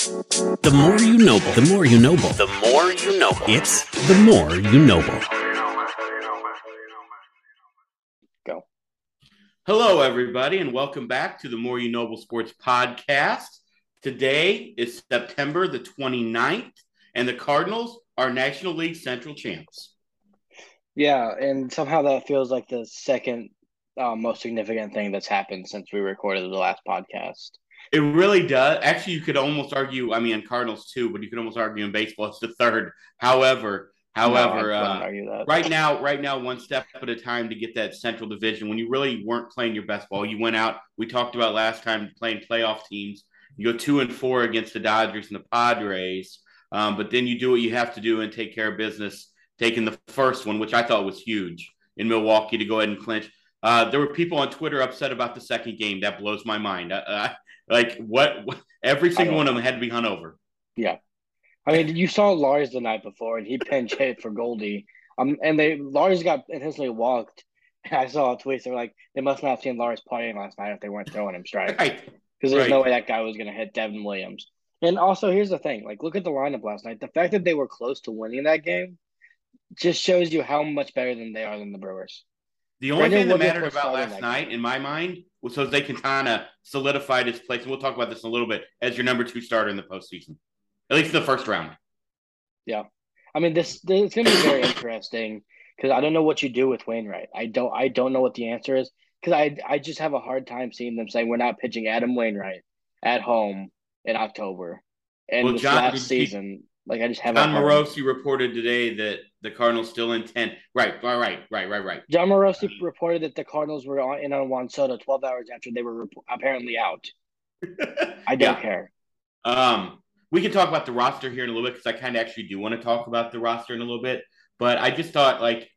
The more you know, the more you know, the more you know. It's the more you know. Go. Hello, everybody, and welcome back to the More You Noble Sports Podcast. Today is September the 29th, and the Cardinals are National League Central champs. Yeah, and somehow that feels like the second uh, most significant thing that's happened since we recorded the last podcast. It really does. Actually, you could almost argue. I mean, Cardinals too, but you could almost argue in baseball it's the third. However, however, no, uh, right now, right now, one step at a time to get that Central Division. When you really weren't playing your best ball, you went out. We talked about last time playing playoff teams. You go two and four against the Dodgers and the Padres, um, but then you do what you have to do and take care of business. Taking the first one, which I thought was huge in Milwaukee to go ahead and clinch. Uh, there were people on Twitter upset about the second game. That blows my mind. Uh, like what, what every single one of them had to be hung over. Yeah. I mean, you saw Lars the night before, and he pinch hit for Goldie. Um, and they Lars got intentionally walked. I saw a tweet. They're like, they must not have seen Lars playing last night if they weren't throwing him strikes. Right. Because there's right. no way that guy was going to hit Devin Williams. And also, here's the thing: like, look at the lineup last night. The fact that they were close to winning that game just shows you how much better than they are than the Brewers. The only Brandon thing that mattered about last night, in my mind, was so they can kind of solidify this place. And we'll talk about this in a little bit as your number two starter in the postseason, at least in the first round. Yeah, I mean this. this it's going to be very interesting because I don't know what you do with Wainwright. I don't. I don't know what the answer is because I I just have a hard time seeing them saying we're not pitching Adam Wainwright at home in October and well, John, last season. Like I just have. Jon Morosi reported today that the Cardinals still intend. Right, right, right, right, right, right. Jon Morosi reported that the Cardinals were on, in on Juan Soto 12 hours after they were rep- apparently out. I don't Yeah. care. Um, we can talk about the roster here in a little bit because I kind of actually do want to talk about the roster in a little bit. But I just thought, like,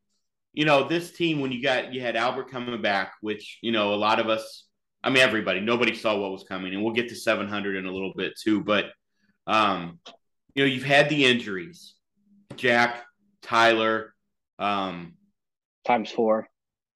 you know, this team when you got you had Albert coming back, which you know a lot of us, I mean everybody, nobody saw what was coming, and we'll get to 700 in a little bit too. But um, you know, you've had the injuries, Jack, Tyler, um, Times four.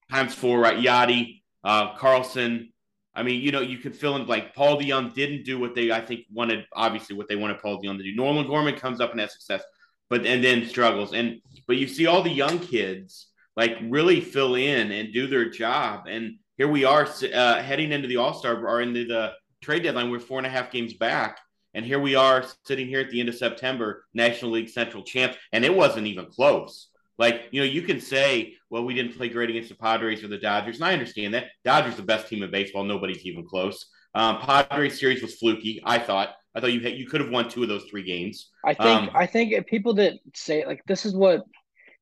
times four, right? Yachty, uh, Carlson. I mean, you know, you could fill in like Paul DeJong didn't do what they, I think, wanted, obviously, what they wanted Paul DeJong to do. Nolan Gorman comes up and has success, but and then struggles. And but you see all the young kids like really fill in and do their job. And here we are uh, heading into the All Star or into the trade deadline. We're four and a half games back. And here we are sitting here at the end of September, National League Central champs, and it wasn't even close. Like, you know, you can say, well, we didn't play great against the Padres or the Dodgers. And I understand that. Dodgers the best team in baseball. Nobody's even close. Um, Padres series was fluky, I thought. I thought you had, you could have won two of those three games. I think Um, I think if people that say like this is what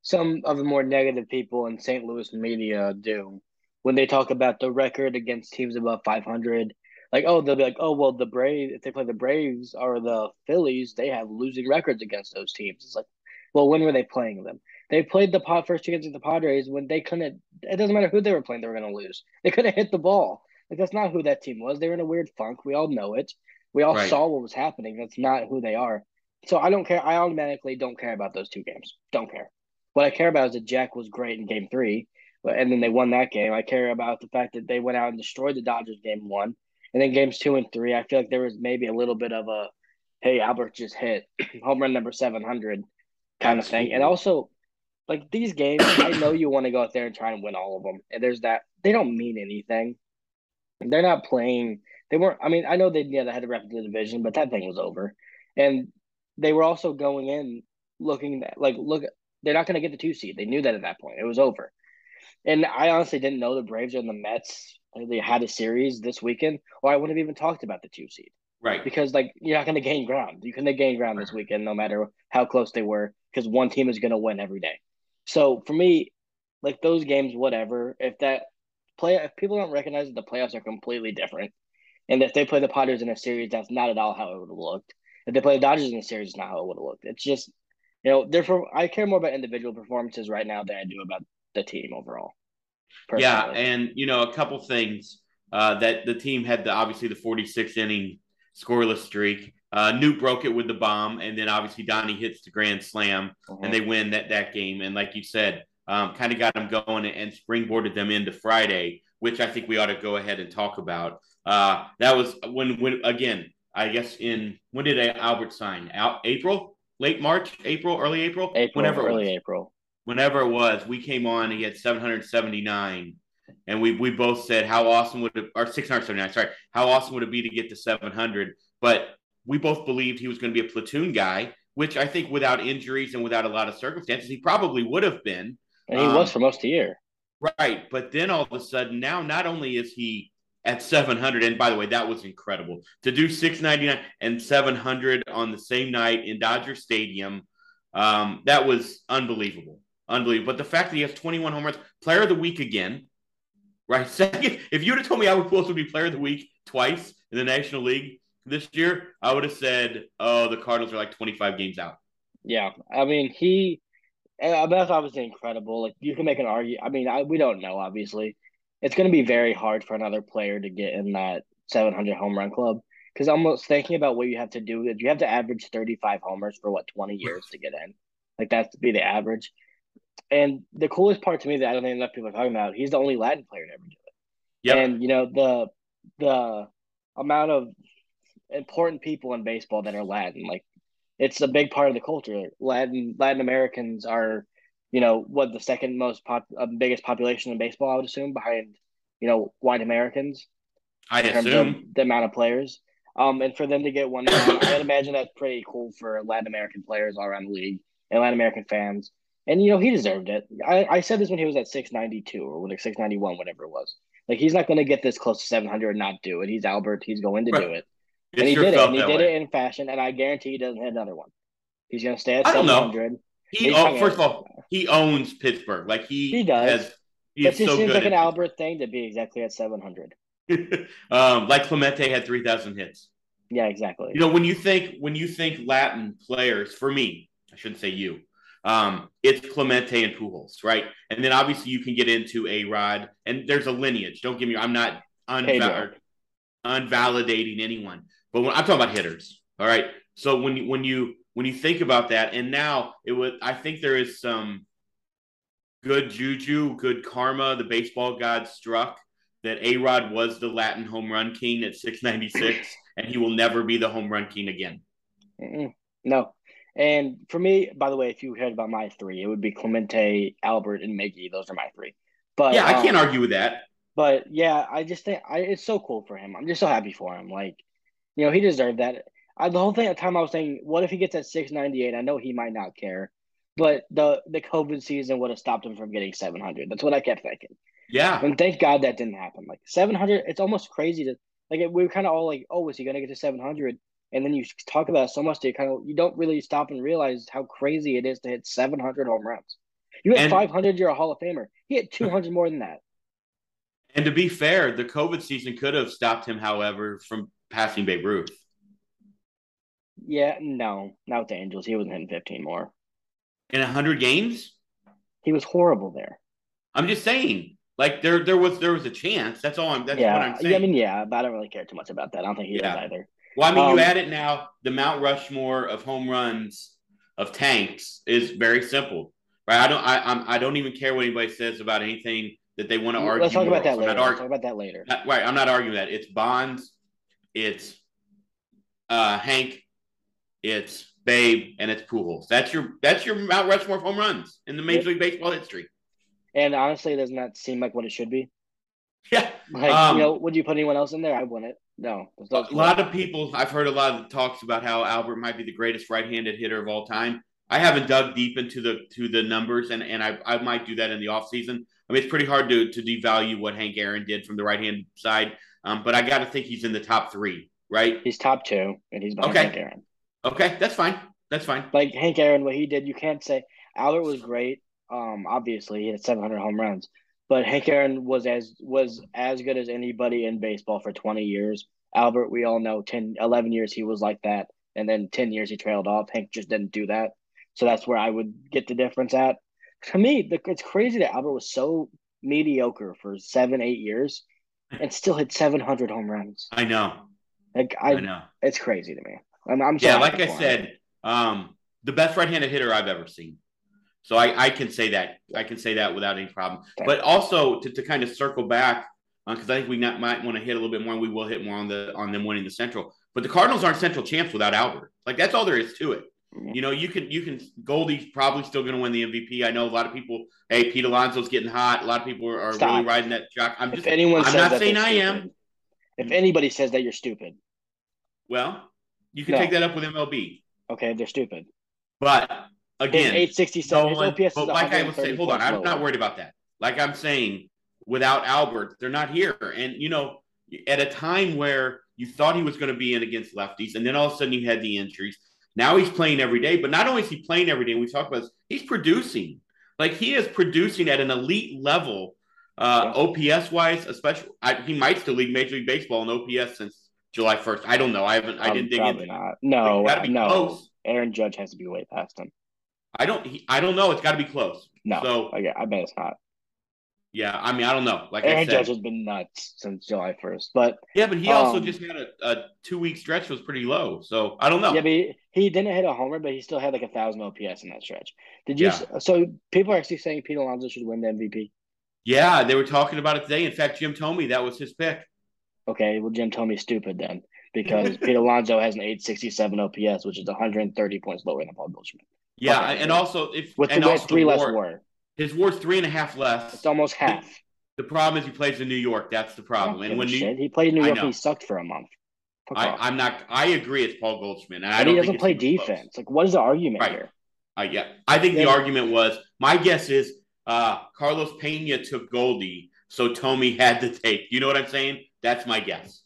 some of the more negative people in St. Louis media do when they talk about the record against teams above 500. Like, oh, they'll be like, oh, well, the Braves, if they play the Braves or the Phillies, they have losing records against those teams. It's like, well, when were they playing them? They played the pod first against the Padres when they couldn't. It doesn't matter who they were playing; they were going to lose. They couldn't hit the ball. Like that's not who that team was. They were in a weird funk. We all know it. We all Right. saw what was happening. That's not who they are. So I don't care. I automatically don't care about those two games. Don't care. What I care about is that Jack was great in Game Three, and then they won that game. I care about the fact that they went out and destroyed the Dodgers Game One, and then Games Two and Three. I feel like there was maybe a little bit of a, hey, Albert just hit home run number seven hundred, kind of thing. And also, like these games, I know you want to go out there and try and win all of them, and there's that. They don't mean anything. They're not playing. They weren't. I mean, I know they yeah they had to rep the division, but that thing was over, and they were also going in looking like look. They're not going to get the two seed. They knew that at that point. It was over, and I honestly didn't know the Braves and the Mets they had a series this weekend, or I wouldn't have even talked about the two seed right. because like you're not going to gain ground. You can't gain ground this weekend, no matter how close they were, because one team is going to win every day. So for me, like those games, whatever. If that play, if people don't recognize that the playoffs are completely different, and if they play the Padres in a series, that's not at all how it would have looked. If they play the Dodgers in a series, it's not how it would have looked. It's just, you know, therefore I care more about individual performances right now than I do about the team overall. Yeah, and you know a couple things uh, that the team had the obviously the 46 inning scoreless streak. Uh, Newt broke it with the bomb, and then obviously Donnie hits the grand slam, and they win that that game. And like you said, um, kind of got them going and springboarded them into Friday, which I think we ought to go ahead and talk about. Uh, that was when when again I guess in when did Albert sign? Out April, late March, April, early April, April whenever early. April. Whenever it was, we came on. And he had 779, and we we both said how awesome would it or 679. Sorry, how awesome would it be to get to 700? But we both believed he was going to be a platoon guy, which I think without injuries and without a lot of circumstances, he probably would have been. And he Um, was for most of the year. Right. But then all of a sudden, now not only is he at 700, and by the way, that was incredible to do 699 and 700 on the same night in Dodger Stadium. Um, that was unbelievable. Unbelievable. But the fact that he has 21 home runs, player of the week again, right? Second, if you would have told me Albert Pujols would be player of the week twice in the National League this year, I would have said, oh, the Cardinals are like 25 games out. Yeah, I mean he. Uh, that's obviously incredible. Like you can make an argument. I mean, I, we don't know. Obviously, it's going to be very hard for another player to get in that 700 home run club. Because almost thinking about what you have to do is you have to average 35 homers for what 20 years to get in. Like that's to be the average. And the coolest part to me that I don't think enough people are talking about, he's the only Latin player to ever do it. Yep. And you know the the amount of important people in baseball that are Latin, like it's a big part of the culture. Latin Latin Americans are, you know, what the second most pop, uh, biggest population in baseball, I would assume, behind you know white Americans I assume. the amount of players. Um, and for them to get one, I'd imagine that's pretty cool for Latin American players all around the league and Latin American fans. And you know he deserved it. I, I said this when he was at six ninety two or when like six ninety one, whatever it was. Like he's not going to get this close to seven hundred and not do it. He's Albert. He's going to Right. do it, It and he sure did it. And he did way. it in fashion. And I guarantee he doesn't hit another one. He's going to stay at I don't know. He, oh, first of all, he owns Pittsburgh. Like he, He does. Has, he It is just so seems like an Albert thing to be exactly at seven hundred. um, like Clemente had three thousand hits. Yeah, exactly. You know, when you think when you think Latin players, for me, I shouldn't say you. Um, it's Clemente and Pujols, right? And then obviously you can get into a Rod, and there's a lineage. Don't give me. I'm not unva- unvalidating anyone, but when I'm talking about hitters, all right. So when you when you when you think about that, and now it would, I think there is some good juju, good karma. The baseball god struck that A Rod was the Latin home run king at 696, and he will never be the home run king again. Mm-mm. No. And for me, by the way, if you heard about my three, it would be Clemente, Albert, and Miggy. Those are my three. But yeah, I can't um, argue with that. But yeah, I just think I, it's so cool for him. I'm just so happy for him. Like, you know, he deserved that. I, the whole thing at the time I was saying, what if he gets at 698? I know he might not care, but the the COVID season would have stopped him from getting 700. That's what I kept thinking. Yeah, And thank God that didn't happen. Like 700, it's almost crazy to like. We were kind of all like, oh, is he gonna get to 700? And then you talk about it so much that you kind of you don't really stop and realize how crazy it is to hit 700 home runs. You hit And- 500, you're a Hall of Famer. He hit 200 more than that. and to be fair, the COVID season could have stopped him, however, from passing Babe Ruth. Yeah, no, not with the Angels. He wasn't hitting 15 more. In 100 games, He was horrible there. I'm just saying, like there there was there was a chance. That's all I'm. That's what I'm saying. yeah, I mean, yeah, but I don't really care too much about that. I don't think he Yeah. does either. Well, I mean, Um, you add it now. The Mount Rushmore of home runs of tanks is very simple, right? I don't. I I'm, I don't even care what anybody says about anything that they want to argue. Let's talk about that later. not Let's talk about that later. not- right. I'm not arguing that. It's Bonds. It's uh, Hank. It's Babe, and it's Pujols. That's your that's your Mount Rushmore of home runs in the Major League Baseball history. And honestly, it does not seem like what it should be. Yeah, Like, Um, you know, would you put anyone else in there? I wouldn't. No. A lot of people i've heard a lot of talks about how albert might be the greatest right-handed hitter of all time i haven't dug deep into the to the numbers and and i, I might do that in the offseason i mean it's pretty hard to to devalue what hank aaron did from the right hand side um, but i got to think he's in the top three right He's top two, and he's behind Okay. Hank Aaron. okay that's fine that's fine Like Hank Aaron, what he did, you can't say Albert was great. Um, obviously he had 700 home runs, but Hank Aaron was as was as good as anybody in baseball for 20 years. Albert, we all know, 10, 11 years he was like that, and then 10 years he trailed off. Hank just didn't do that, so that's where I would get the difference at. To me, the, it's crazy that Albert was so mediocre for seven, eight years, and still hit 700 home runs. i know Like i, I, know it's crazy to me. I'm, I'm yeah like i said um, the best right-handed hitter i've ever seen so I, I can say that i can say that without any problem Okay. But also to, to kind of circle back, because I think we not, might want to hit a little bit more, and we will hit more on the on them winning the Central. But the Cardinals aren't Central champs without Albert. Like that's all there is to it. Mhm. You know, you can you can Goldie's probably still going to win the MVP. I know a lot of people. Hey, Pete Alonso's getting hot. A lot of people are, are really riding that jock. I'm just. If anyone I'm not saying I am. If anybody says that you're stupid, Well, you can No. take that up with MLB, okay, they're stupid. but again, 867, his Someone- OPS but like I was saying, hold on, I'm not worried about that. Like I'm saying, without Albert, they're not here. And you know, at a time where you thought he was going to be in against lefties, and then all of a sudden you had the injuries. Now he's playing every day, but not only is he playing every day, and we talk about this, he's producing. Like he is producing at an elite level, uh, OPS wise, especially. I, he might still lead Major League Baseball in OPS since July 1st. I don't know. I haven't. I Um, didn't dig probably into. not. No, gotta be no. close. Aaron Judge has to be way past him. I don't. He, I don't know. It's got to be close. No, So okay, I bet it's not. yeah, I mean, I don't know. Like I said, Judge has been nuts since July 1st, but Yeah, but he also Um, just had a, a two week stretch was pretty low. So I don't know. yeah, but he, he didn't hit a homer, but he still had like a thousand OPS in that stretch. Did you? Yeah. So people are actually saying Pete Alonso should win the MVP. Yeah, they were talking about it today. In fact, Jim Thome that was his pick. Okay, well Jim Thome stupid then because Pete Alonso has an 867 OPS, which is 130 points lower than Paul Goldschmidt. Yeah, Okay. and also if With and the, also three the less war, war, his war's three and a half less. it's almost half. The problem is he plays in New York. That's the problem. And when a New, he played in New York, he sucked for a month. Fuck I, I'm not. I agree. It's Paul Goldschmidt, and I don't he doesn't it's play even close. defense. Like, what is the argument Right. here? I yeah. I think the argument was my guess is uh, Carlos Pena took Goldie, so Tommy had to take. You know what I'm saying? That's my guess.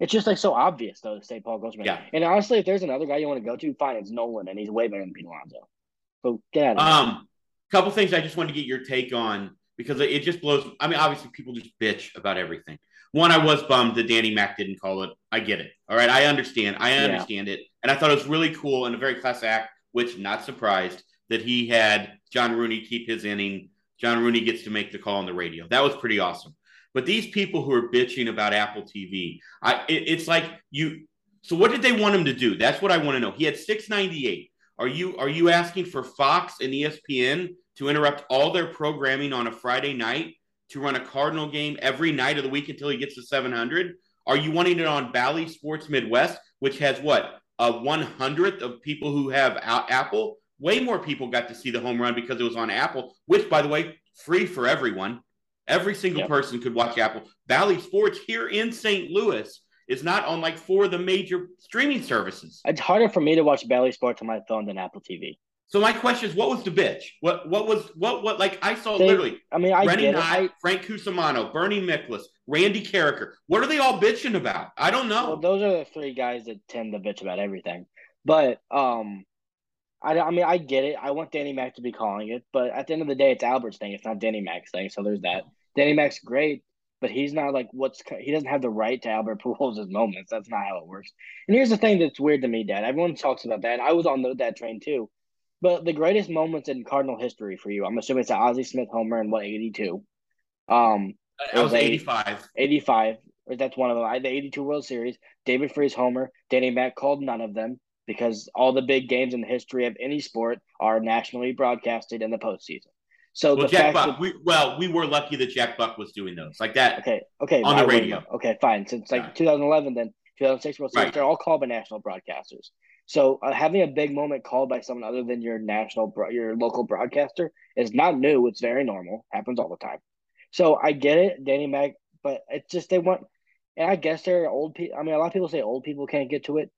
It's just like so obvious though to say Paul Goldschmidt. Yeah. And honestly, if there's another guy you want to go to, fine, it's Nolan, and he's way better than Pete Alonso. So get out of. Um, couple things I just wanted to get your take on because it just blows. I mean, obviously, people just bitch about everything. One, I was bummed that Danny Mac didn't call it. I get it. All right, I understand. I Yeah. understand it, and I thought it was really cool and a very class act. Which, not surprised that he had John Rooney keep his inning. John Rooney gets to make the call on the radio. That was pretty awesome. But these people who are bitching about Apple TV, I it, it's like you. So what did they want him to do? That's what I want to know. He had six ninety eight. Are you are you asking for Fox and ESPN to interrupt all their programming on a Friday night to run a Cardinal game every night of the week until he gets to 700? Are you wanting it on Bally Sports Midwest, which has what a one hundredth of people who have Apple? Way more people got to see the home run because it was on Apple, which, by the way, free for everyone. Every single Yep. person could watch Apple. Bally Sports here in St. Louis is not on like four of the major streaming services. It's harder for me to watch Bally Sports on my phone than Apple TV. So my question is, what was the bitch? What what was what what like I saw They- literally I mean, I Rennie I, Frank Cusumano, Bernie Miklasz, Randy Karraker. What are they all bitching about? I don't know. well, those are the three guys that tend to bitch about everything. But um, I, I mean, I get it. I want Danny Mac to be calling it, but at the end of the day, it's Albert's thing. It's not Danny Mac's thing. So there's that. Danny Mac's great, but he's not like what's he doesn't have the right to Albert Pujols' moments. That's not how it works. And here's the thing that's weird to me, Dad. Everyone talks about that. I was on the, that train too. But the greatest moments in Cardinal history for you, I'm assuming it's the Ozzie Smith homer in what 82. Um, I was it was 85. 85, or that's one of them. I the 82 World Series, David Freese homer, Danny Mac called none of them because all the big games in the history of any sport are nationally broadcasted in the postseason. So Well, the Jack fact Buck. that We, well, we were lucky that Jack Buck was doing those like that. okay, okay, On the radio. Okay, fine. Since like Yeah. 2011, then 2006 World Series, Right. they're all called by national broadcasters. So uh, having a big moment called by someone other than your national, bro- your local broadcaster is not new. It's very normal. Happens all the time. So I get it, Danny Mac, but it's just they want, and I guess they're old people. I mean, a lot of people say old people can't get to it.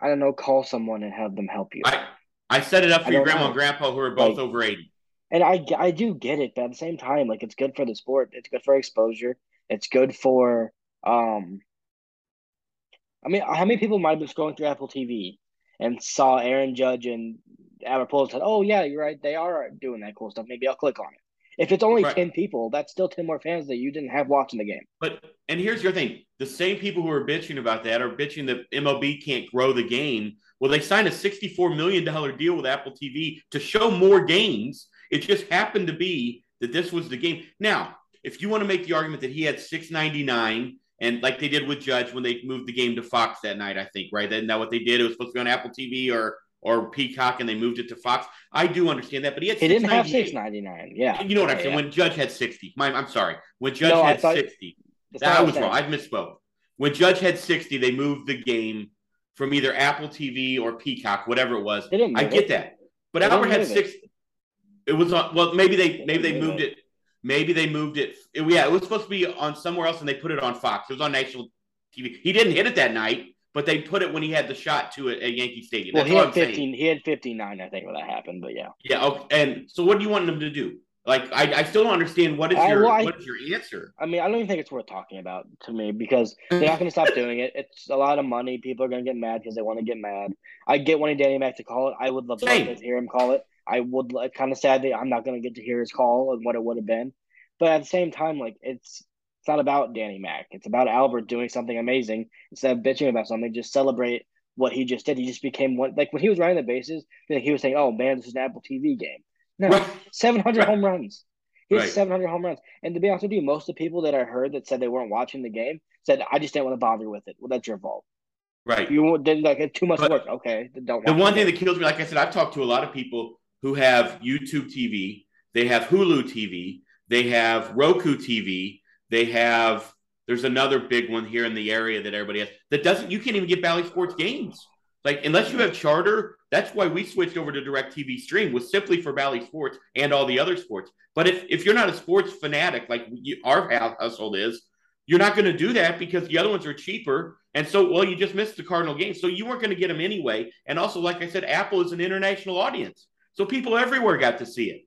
I don't know. Call someone and have them help you. I I set it up I for your grandma know. and grandpa who are both Like- over 80. And I, I do get it, but at the same time, like it's good for the sport. It's good for exposure. It's good for um. I mean, how many people might have been scrolling through Apple TV and saw Aaron Judge and Albert Pujols said, "Oh yeah, you're right. They are doing that cool stuff. Maybe I'll click on it." If it's only Right. ten people, that's still ten more fans that you didn't have watching the game. But and here's your thing: the same people who are bitching about that are bitching that MLB can't grow the game. Well, they signed a $64 million deal with Apple TV to show more games. It just happened to be that this was the game. Now, if you want to make the argument that he had 699 and like they did with Judge when they moved the game to Fox that night, I think, right? Isn't that what they did? It was supposed to be on Apple TV or or Peacock and they moved it to Fox. I do understand that, but he had He didn't have six ninety nine. Yeah, You know what I'm Yeah, saying? yeah. When Judge had 60, my, I'm sorry. When Judge No, had thought- 60, That's not I was wrong. I misspoke. When Judge had 60, they moved the game from either Apple TV or Peacock, whatever it was. I get it. that, but They Albert had six. It was on. Well, maybe they maybe they moved it. Maybe they moved it. it- Yeah, it was supposed to be on somewhere else, and they put it on Fox. It was on national TV. He didn't hit it that night, but they put it when he had the shot to it at Yankee Stadium. Well, he had I'm saying. fifteen. He had fifty nine, I think, when that happened. But yeah, Yeah. Okay. And so, what do you want them to do? Like, I, I still don't understand what is I- your well, I- what is your answer? I mean, I don't even think it's worth talking about to me because they're not going to stop doing it. It's a lot of money. People are going to get mad because they want to get mad. I get wanting Danny Mac to call it. I would love Same. to hear him call it. I would like, kind of sad that I'm not going to get to hear his call and what it would have been. But at the same time, like it's it's not about Danny Mac. It's about Albert doing something amazing instead of bitching about something. Just celebrate what he just did. He just became one. Like when he was running the bases, like he was saying, "Oh man, this is an Apple TV game." No, Right. 700 Right. home runs. He has Right. 700 home runs. And to be honest with you, most of the people that I heard that said they weren't watching the game said, I just didn't want to bother with it. Well, that's your fault. Right. You didn't like too much But- work. Okay, don't The one thing that kills me, like I said, I've talked to a lot of people who have YouTube TV, they have Hulu TV, they have Roku TV, they have. There's another big one here in the area that everybody has that doesn't. You can't even get Bally Sports games. Like unless you have charter, that's why we switched over to Direct TV Stream was simply for Bally Sports and all the other sports. But if if you're not a sports fanatic like you, our household is, you're not going to do that because the other ones are cheaper. And so, well, you just missed the Cardinal game, so you weren't going to get them anyway. And also, like I said, Apple is an international audience, so people everywhere got to see it.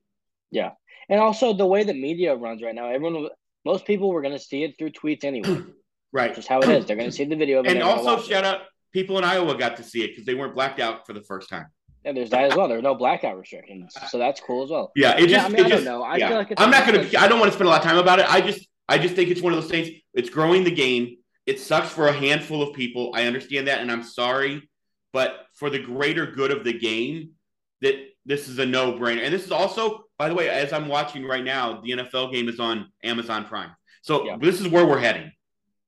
Yeah. And also the way the media runs right now, everyone, most people were going to see it through tweets anyway. Right. Just how it is. They're going to see the video. And also, it. shout out people in Iowa got to see it because they weren't blacked out for the first time. And there's that as well. There There's no blackout restrictions, so that's cool as well. Yeah, it Yeah, just. I mean, it I don't just- know. I yeah. feel like it's I'm not gonna. like- I don't want to spend a lot of time about it. I just. I just think it's one of those things. It's growing the game. It sucks for a handful of people. I understand that, and I'm sorry, but for the greater good of the game, that this is a no brainer. And this is also, by the way, as I'm watching right now, the NFL game is on Amazon Prime. So Yeah. this is where we're heading.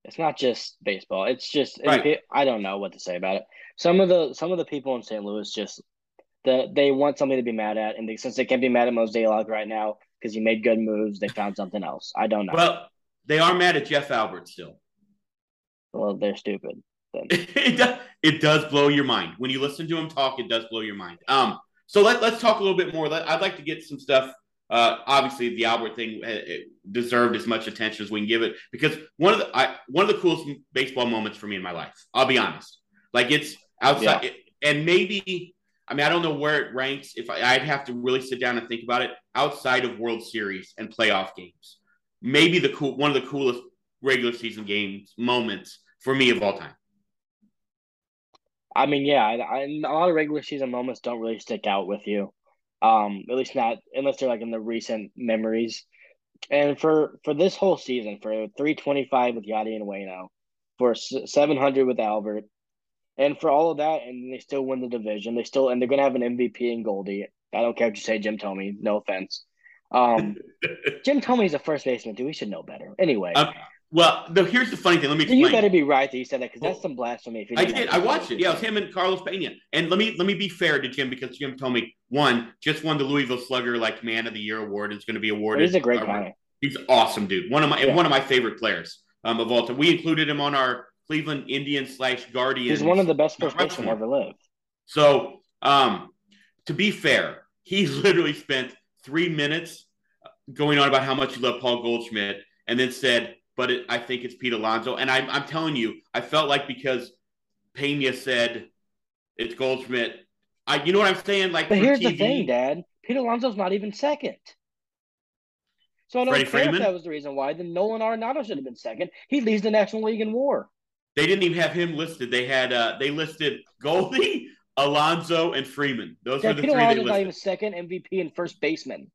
It's not just baseball. It's just Right. I don't know what to say about it. Some of the some of the people in St. Louis just the they want something to be mad at, and they, since they can't be mad at Mozeliak right now because he made good moves, they found something else. I don't know. Well, they are mad at Jeff Albert still. well, they're stupid. Then it does, it does blow your mind when you listen to him talk. It does blow your mind. Um, so let let's talk a little bit more. Let, I'd like to get some stuff. Uh, obviously, the Albert thing it deserved as much attention as we can give it because one of the I, one of the coolest baseball moments for me in my life. I'll be honest. Like it's outside, it- and maybe I mean I don't know where it ranks. If I, I'd have to really sit down and think about it, outside of World Series and playoff games, maybe the cool one of the coolest regular season games moments for me of all time. I mean, yeah, I, I, a lot of regular season moments don't really stick out with you. Um, at least not unless they're like in the recent memories. And for for this whole season, for three twenty five with Yadi and Wayno, for seven hundred with Albert, and for all of that, and they still win the division. They still and they're gonna have an MVP in Goldie. I don't care what you say, Jim Thome. No offense. Um, Jim Thome's a first baseman, dude. We should know better. Anyway, Um, Well, the, here's the funny thing. Let me you explain. better be right that you said that because that's some blasphemy. If you I didn't I watched it. Yeah, it was him and Carlos Pena. And let me let me be fair to Jim because Jim Thome one just won the Louisville Slugger like Man of the Year award. It's going to be awarded. He's a great uh, guy. He's awesome, dude. One of my Yeah. one of my favorite players um, of all time. We included him on our Cleveland Indians slash Guardians. He's one of the best first basemen ever lived. So, um, to be fair, he literally spent three minutes going on about how much he loved Paul Goldschmidt, and then said, "But it, I think it's Pete Alonso." And I'm, I'm telling you, I felt like because Pena said it's Goldschmidt, I, you know what I'm saying? Like, But here's TV, the thing, Dad. Pete Alonso's not even second. So I don't Freddie care Freeman? if that was the reason why. Then Nolan Arenado should have been second. He leads the National League in WAR. they didn't even have him listed. They had uh, they listed Goldie, Alonso, and Freeman. Those Yeah, are the Pete three they Alonso's not listed. even second MVP and first baseman.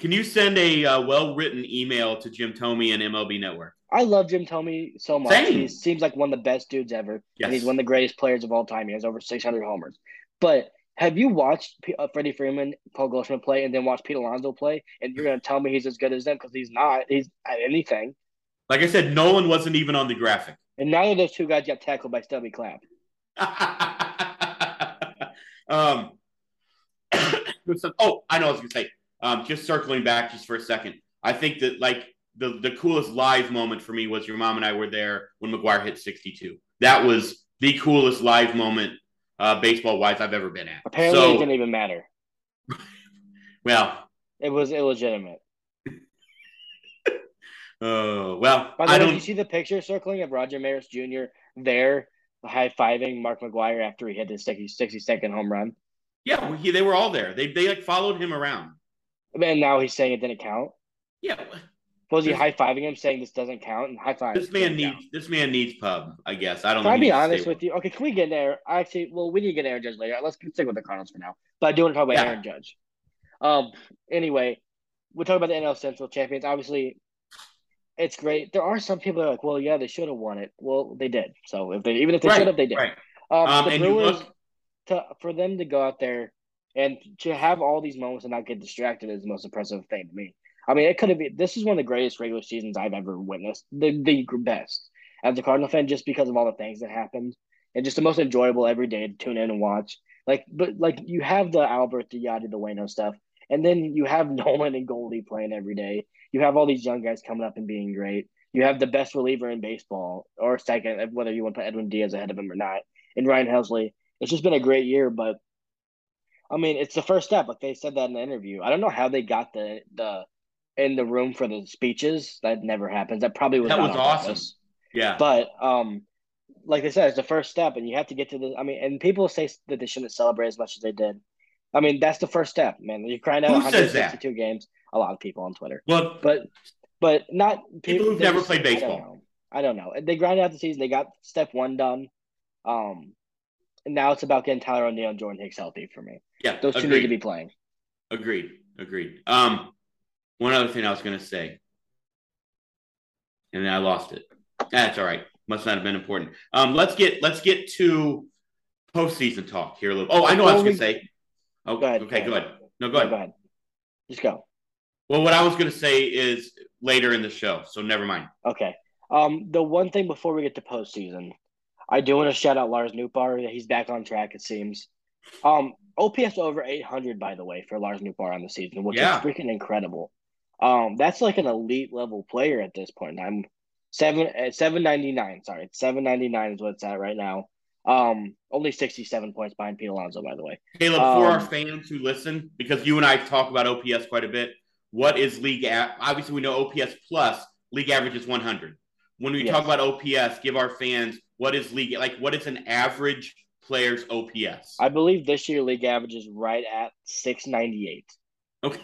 Can you send a uh, well-written email to Jim Thome and MLB Network? I love Jim Thome so much. Same. He seems like one of the best dudes ever, Yes. and he's one of the greatest players of all time. He has over 600 homers. But have you watched P- uh, Freddie Freeman, Paul Goldschmidt play, and then watch Pete Alonso play, and you're going to tell me he's as good as them because he's not. He's at anything. Like I said, Nolan wasn't even on the graphic. And neither of those two guys got tackled by Stubby Clapp. um, oh, I know what I was gonna say. Um, just circling back just for a second. I think that like the the coolest live moment for me was your mom and I were there when McGwire hit 62. That was the coolest live moment, uh, baseball wise, I've ever been at. Apparently, so, it didn't even matter. Well, It was illegitimate. uh, well, By the I way, don't. did you see the picture circling of Roger Maris Jr. there high fiving Mark McGwire after he hit his 60, 60 second home run? Yeah, he, they were all there. They they like followed him around. And now he's saying it didn't count. Yeah, Was he high fiving him, saying this doesn't count? And high five. this man needs this man needs pub. I guess I don't. Can know. I be honest with you? Okay, can we get there? Actually, well, we need to get Aaron Judge later. Let's stick with the Cardinals for now. But I do want to talk about Yeah. Aaron Judge. Um. Anyway, we're talking about the NL Central champions. Obviously, it's great. There are some people that are like, well, yeah, they should have won it. Well, they did. So if they even if they Right, should have, they did. Right. Um, Um, the and Brewers look- to for them to go out there and to have all these moments and not get distracted is the most impressive thing to me. I mean, it could have been. This is one of the greatest regular seasons I've ever witnessed. The the best as a Cardinal fan, just because of all the things that happened, and just the most enjoyable every day to tune in and watch. Like, but like you have the Albert, the Yadi, the Wayno stuff, and then you have Nolan and Goldie playing every day. You have all these young guys coming up and being great. You have the best reliever in baseball, or second, whether you want to put Edwin Diaz ahead of him or not, and Ryan Helsley. It's just been a great year, but I mean, it's the first step. Like they said that in the interview. I don't know how they got the the in the room for the speeches. That never happens. That probably was That was awesome. purpose. Yeah. But um, like they said, it's the first step, and you have to get to the. I mean, and people say that they shouldn't celebrate as much as they did. I mean, that's the first step, man. You're crying out Who 162 games. A lot of people on Twitter, well, but but not People who've never just- played I don't baseball. know. I don't know. They grinded out the season. They got step one done. Um, now it's about getting Tyler O'Neill and Jordan Hicks healthy for me. yeah. Those two agreed. need to be playing. Agreed. Agreed. Um, one other thing I was going to say, and then I lost it. That's all right. Must not have been important. Um, let's get let's get to postseason talk here a little. Oh, I know what I was going to say. Oh, Go ahead. okay. Go ahead. No, go Go ahead. ahead. Just go. Well, what I was going to say is later in the show, so never mind. Okay. Um, the one thing before we get to postseason, I do want to shout out Lars Nootbaar. He's back on track, it seems. Um, OPS over 800, by the way, for Lars Nootbaar on the season, which Yeah. is freaking incredible. Um, that's like an elite level player at this point I'm Seven uh, seven ninety nine. Sorry, seven ninety nine is what it's at right now. Um, only sixty seven points behind Pete Alonso, by the way. Caleb, for our Um, fans who listen, because you and I talk about OPS quite a bit, what is league? A- Obviously, we know OPS plus league average is 100. When we Yes. talk about OPS, give our fans what is league like. What is an average player's OPS? I believe this year league average is right at six ninety eight. okay,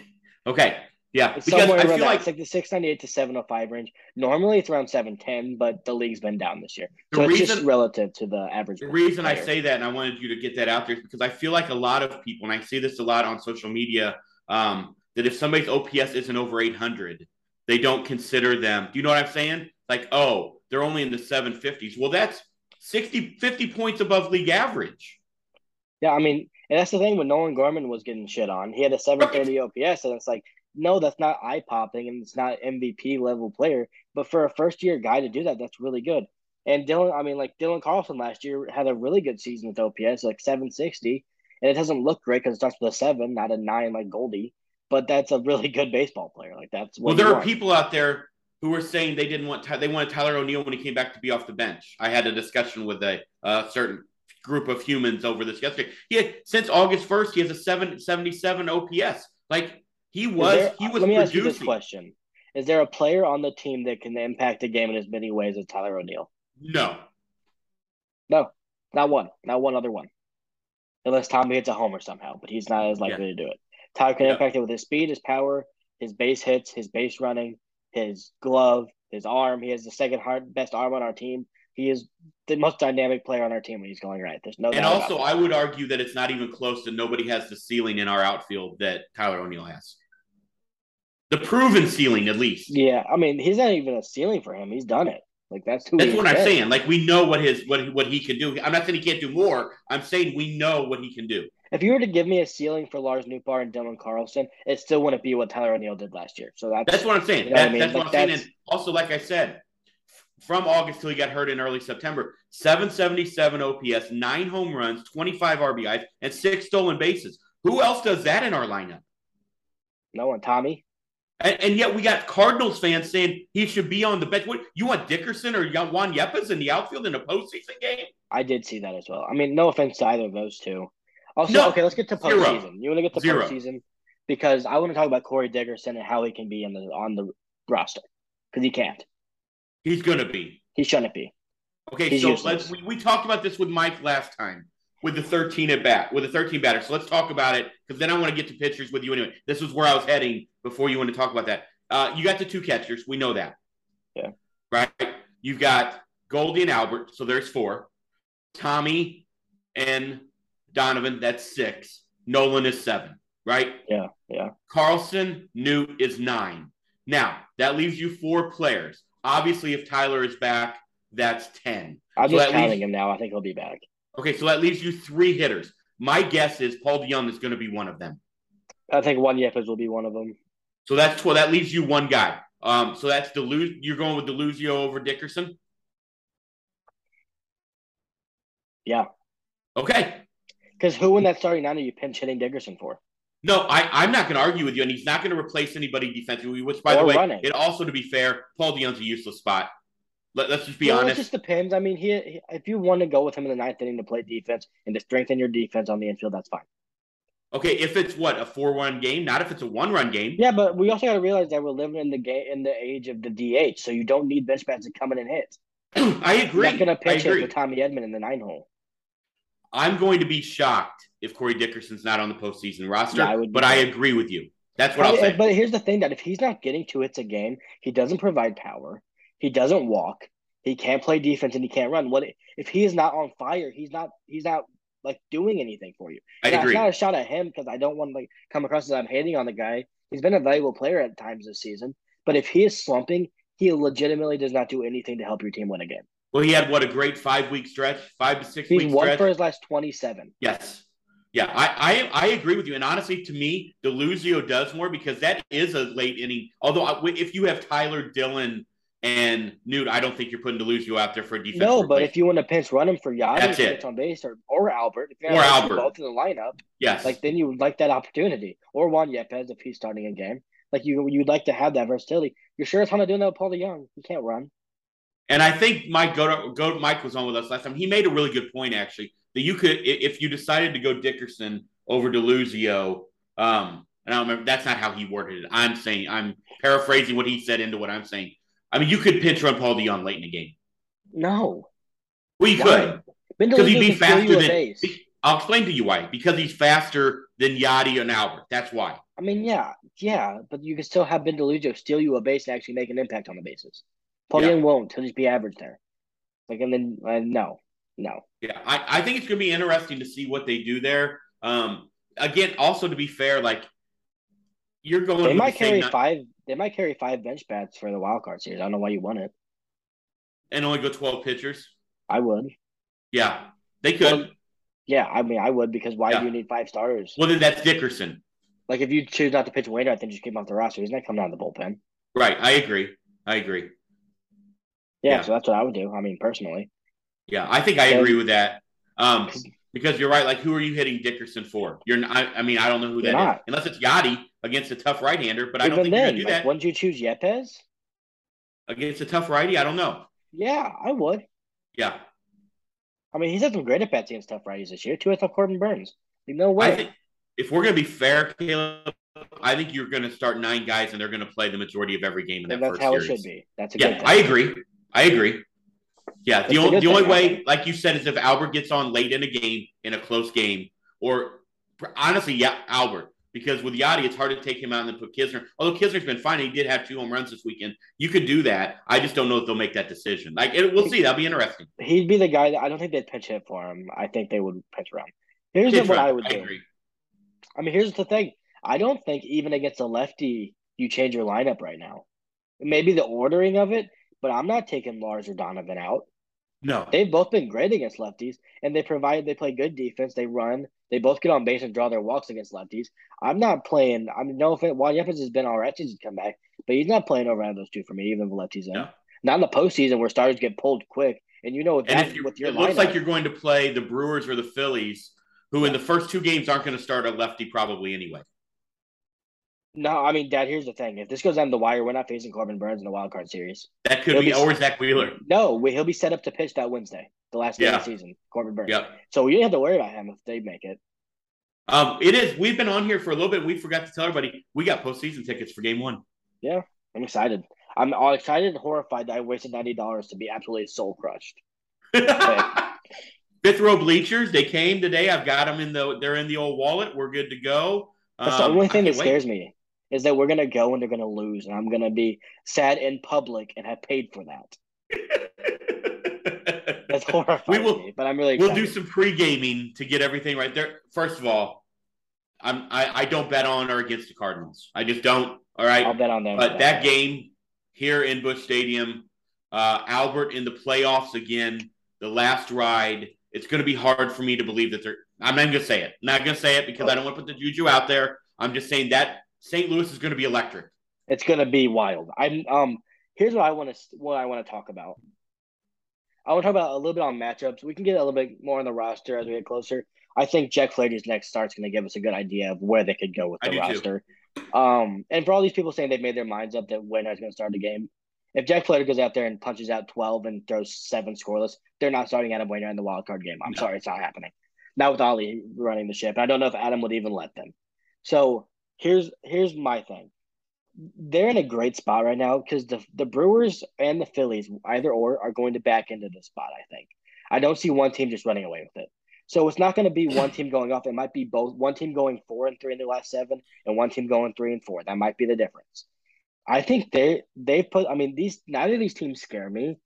okay, yeah, It's because somewhere I around feel that. like it's like the six ninety eight to seven oh five range. Normally it's around seven ten, but the league's been down this year, The so it's just reason- relative to the average. The reason I say that, and I wanted you to get that out there, is because I feel like a lot of people, and I see this a lot on social media, um, that if somebody's OPS isn't over 800, they don't consider them. Do you know what I'm saying? Like, oh, they're only in the 750s. Well, that's 60, 50 points above league average. Yeah, I mean, and that's the thing when Nolan Gorman was getting shit on. He had a 730 OPS, and it's like, no, that's not eye popping, and it's not MVP level player. But for a first year guy to do that, that's really good. And Dylan, I mean, like Dylan Carlson last year had a really good season with OPS, like 760, and it doesn't look great because it starts with a seven, not a nine like Goldie. But that's a really good baseball player. Like that's what Well, there are want. people out there who were saying they didn't want they wanted Tyler O'Neill when he came back to be off the bench. I had a discussion with a uh, certain group of humans over this yesterday. He had, since August first, he has a seven seventy seven OPS. Like he was, there- he was let me ask you this question: Is there a player on the team that can impact the game in as many ways as Tyler O'Neill? No, No, not one, not one other one. Unless Tommy hits a homer somehow, but he's not as likely to do it. Tyler can Yeah. impact it with his speed, his power, his base hits, his base running, his glove, his arm. He has the second hard, best arm on our team. He is the most dynamic player on our team when he's going right. There's no and also I would argue that it's not even close to nobody has the ceiling in our outfield that Tyler O'Neill has. The proven ceiling, at least. Yeah, I mean, he's not even a ceiling for him. He's done it. Like that's who. That's what I'm saying. Like we know what his what what he can do. I'm not saying he can't do more. I'm saying we know what he can do. If you were to give me a ceiling for Lars Nootbaar and Dylan Carlson, it still wouldn't be what Tyler O'Neill did last year. So that's That's what I'm saying. You know what I mean? That's what I'm saying. And also, like I said, from August till he got hurt in early September, 777 OPS, nine home runs, 25 RBIs, and six stolen bases. Who else does that in our lineup? no one. Tommy. And, and, yet we got Cardinals fans saying he should be on the bench. What you want Dickerson or Juan Yepez in the outfield in a postseason game? I did see that as well. I mean, no offense to either of those two. Also, no, okay, let's get to postseason. Zero. You want to get to Zero. postseason because I want to talk about Corey Dickerson and how he can be in the on the roster because he can't. He's going to be. He shouldn't be. Okay, He's so let's we, we talked about this with Mike last time with the 13 at bat, with the 13 batter. So let's talk about it because then I want to get to pitchers with you anyway. This was where I was heading before you want to talk about that. Uh, you got the two catchers. We know that. Yeah. Right. You've got Goldie and Albert. So there's four. Tommy and Donovan. That's six. Nolan is seven. Right. Yeah. Yeah. Carlson Newt is nine. Now that leaves you four players. Obviously, if Tyler is back, that's ten. I'm so just counting leaves, him now. I think he'll be back. Okay, so that leaves you three hitters. My guess is Paul DeJong is going to be one of them. I think Juan Yepez will be one of them. So that's twelve. That leaves you one guy. Um, so that's Deluz. You're going with Deluzio over Dickerson. Yeah. Okay. Because who in that starting nine are you pinch hitting Dickerson for? No, I, I'm not going to argue with you, and he's not going to replace anybody defensively. Which, by or the way, running. it also to be fair, Paul DeJong's a useless spot. Let, us just be well, honest. It just depends. I mean, he, he, if you want to go with him in the ninth inning to play defense and to strengthen your defense on the infield, that's fine. Okay, if it's what a four-run game, not if it's a one-run game. Yeah, but we also got to realize that we're living in the game in the age of the DH, so you don't need bench bats to come in and hit. I agree. You're not going to pitch it for Tommy Edman in the nine hole. I'm going to be shocked if Corey Dickerson's not on the postseason roster. Yeah, I but I agree with you. That's what I'll say. But here's the thing: that if he's not getting two hits a game, he doesn't provide power. He doesn't walk. He can't play defense and he can't run. What if he is not on fire? He's not. He's not like doing anything for you. I now, agree. It's not a shot at him because I don't want to like come across as I'm hating on the guy. He's been a valuable player at times this season, but if he is slumping, he legitimately does not do anything to help your team win a game. Well, he had what a great five week stretch, five to six He's week won stretch. for his last twenty seven. Yes. Yeah, I, I I agree with you, and honestly, to me, Deluzio does more because that is a late inning. Although, if you have Tyler Dillon and Newt, I don't think you're putting Deluzio out there for a defense. No, but if you want to pinch run him for Yadi, that's it. on base, or, or Albert, if you or Albert both in the lineup, yes, like then you would like that opportunity, or Juan Yepez if he's starting a game. Like you, you'd like to have that versatility. You're sure it's not doing that with Paul DeJong. He can't run. And I think Mike go, go Mike was on with us last time. He made a really good point actually that you could if you decided to go Dickerson over Deluzio. Um, and I don't remember that's not how he worded it. I'm saying I'm paraphrasing what he said into what I'm saying. I mean, you could pinch run Paul DeJong late in the game. No. Well, could. Because he'd be faster than. I'll explain to you why. Because he's faster than Yadi and Albert. That's why. I mean, yeah, yeah, but you can still have Ben DeLuzio steal you a base and actually make an impact on the bases. Paul yeah. won't. He'll just be average there. Like, and then uh, no, no. Yeah, I, I think it's going to be interesting to see what they do there. Um, again, also to be fair, like you're going. They might the carry five. They might carry five bench bats for the wild card series. I don't know why you want it. And only go twelve pitchers. I would. Yeah, they could. Well, yeah, I mean, I would because why yeah. do you need five starters? Well, then that's Dickerson. Like if you choose not to pitch Wainwright, then just keep him off the roster. He's not coming out of the bullpen. Right. I agree. I agree. Yeah, yeah, so that's what I would do. I mean, personally. Yeah, I think I agree with that. Um, because you're right. Like, who are you hitting Dickerson for? You're not. I mean, I don't know who that not. is, unless it's Yadi against a tough right-hander. But Even I don't think then, you're gonna do like, that. Wouldn't you choose Yepez against a tough righty? I don't know. Yeah, I would. Yeah. I mean, he's had some great at bats against tough righties this year. Two off Corbin Burnes. No way. I think if we're gonna be fair, Caleb, I think you're gonna start nine guys and they're gonna play the majority of every game in that that's first how series. it should be. That's a yeah. I agree. I agree. Yeah, the, only, the only way, like you said, is if Albert gets on late in a game, in a close game, or honestly, yeah, Albert. Because with Yadi, it's hard to take him out and then put Knizner. Although Knizner's been fine, he did have two home runs this weekend. You could do that. I just don't know if they'll make that decision. Like it, we'll see. That'll be interesting. He'd be the guy that I don't think they'd pitch hit for him. I think they would pitch around. Here's pitch what I would do. I, I mean, here's the thing. I don't think even against a lefty you change your lineup right now. Maybe the ordering of it, but I'm not taking Lars or Donovan out. No, they've both been great against lefties, and they provide they play good defense. They run, they both get on base and draw their walks against lefties. I'm not playing. I mean, no offense, Juan Yepez has been all right since he's come back, but he's not playing over those two for me, even if lefties in. No. Not in the postseason where starters get pulled quick, and you know what that with your. It lineup, looks like you're going to play the Brewers or the Phillies, who in the first two games aren't going to start a lefty probably anyway. No, I mean, Dad. Here's the thing: if this goes down the wire, we're not facing Corbin Burnes in the wild card series. That could He'll be, be- or Zach Wheeler. No, we, he'll be set up to pitch that Wednesday, the last game of the season. Corbin Burnes. Yep. So we didn't have to worry about him if they make it. Um, it is. We've been on here for a little bit. We forgot to tell everybody we got postseason tickets for game one. Yeah, I'm excited. I'm all excited and horrified that I wasted ninety dollars to be absolutely soul crushed. Fifth row bleachers. They came today. I've got them in the. They're in the old wallet. We're good to go. That's the Um, only thing that can't wait. scares me is that we're gonna go and they're gonna lose, and I'm gonna be sad in public and have paid for that. That's horrifying. We will- me, but I'm really We'll do some pre gaming to get everything right there. First of all, I'm I, I don't bet on or against the Cardinals. I just don't. All right. I'll bet on them. But that game here in Busch Stadium, uh, Albert in the playoffs again, the last ride. It's going to be hard for me to believe that they're. I'm not going to say it. I'm not going to say it because I don't want to put the juju out there. I'm just saying that St. Louis is going to be electric. It's gonna be wild. I'm um. Here's what I want to what I want to talk about. I want to talk about a little bit on matchups. We can get a little bit more on the roster as we get closer. I think Jack Flaherty's next start's going to give us a good idea of where they could go with the too. roster. Um, and for all these people saying they've made their minds up that Wainwright's going to start the game, if Jack Flaherty goes out there and punches out twelve and throws seven scoreless, they're not starting Adam Wainwright in the wild card game. I'm No. sorry, it's not happening. Not with Ollie running the ship. I don't know if Adam would even let them. So here's here's my thing. They're in a great spot right now because the the Brewers and the Phillies, either or, are going to back into this spot. I think. I don't see one team just running away with it. So it's not going to be one team going off. It might be both. One team going four and three in the last seven, and one team going three and four. That might be the difference. I think they they put. I mean, these neither of these teams scare me,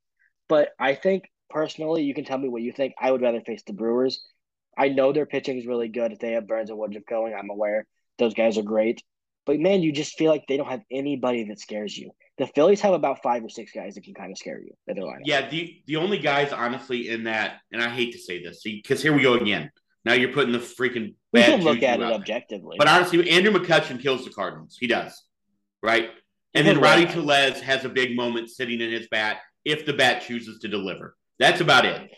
but I think personally, you can tell me what you think. I would rather face the Brewers. I know their pitching is really good. If they have Burnes and Woodruff going, I'm aware those guys are great. But man, you just feel like they don't have anybody that scares you. The Phillies have about five or six guys that can kind of scare you at their lineup. Yeah, the the only guys honestly in that, and I hate to say this, because here we go again. Now you're putting the freaking we can look at it out objectively. But honestly, Andrew McCutchen kills the Cardinals. He does, right? And then Rowdy. Tellez has a big moment sitting in his bat if the bat chooses to deliver. That's about it.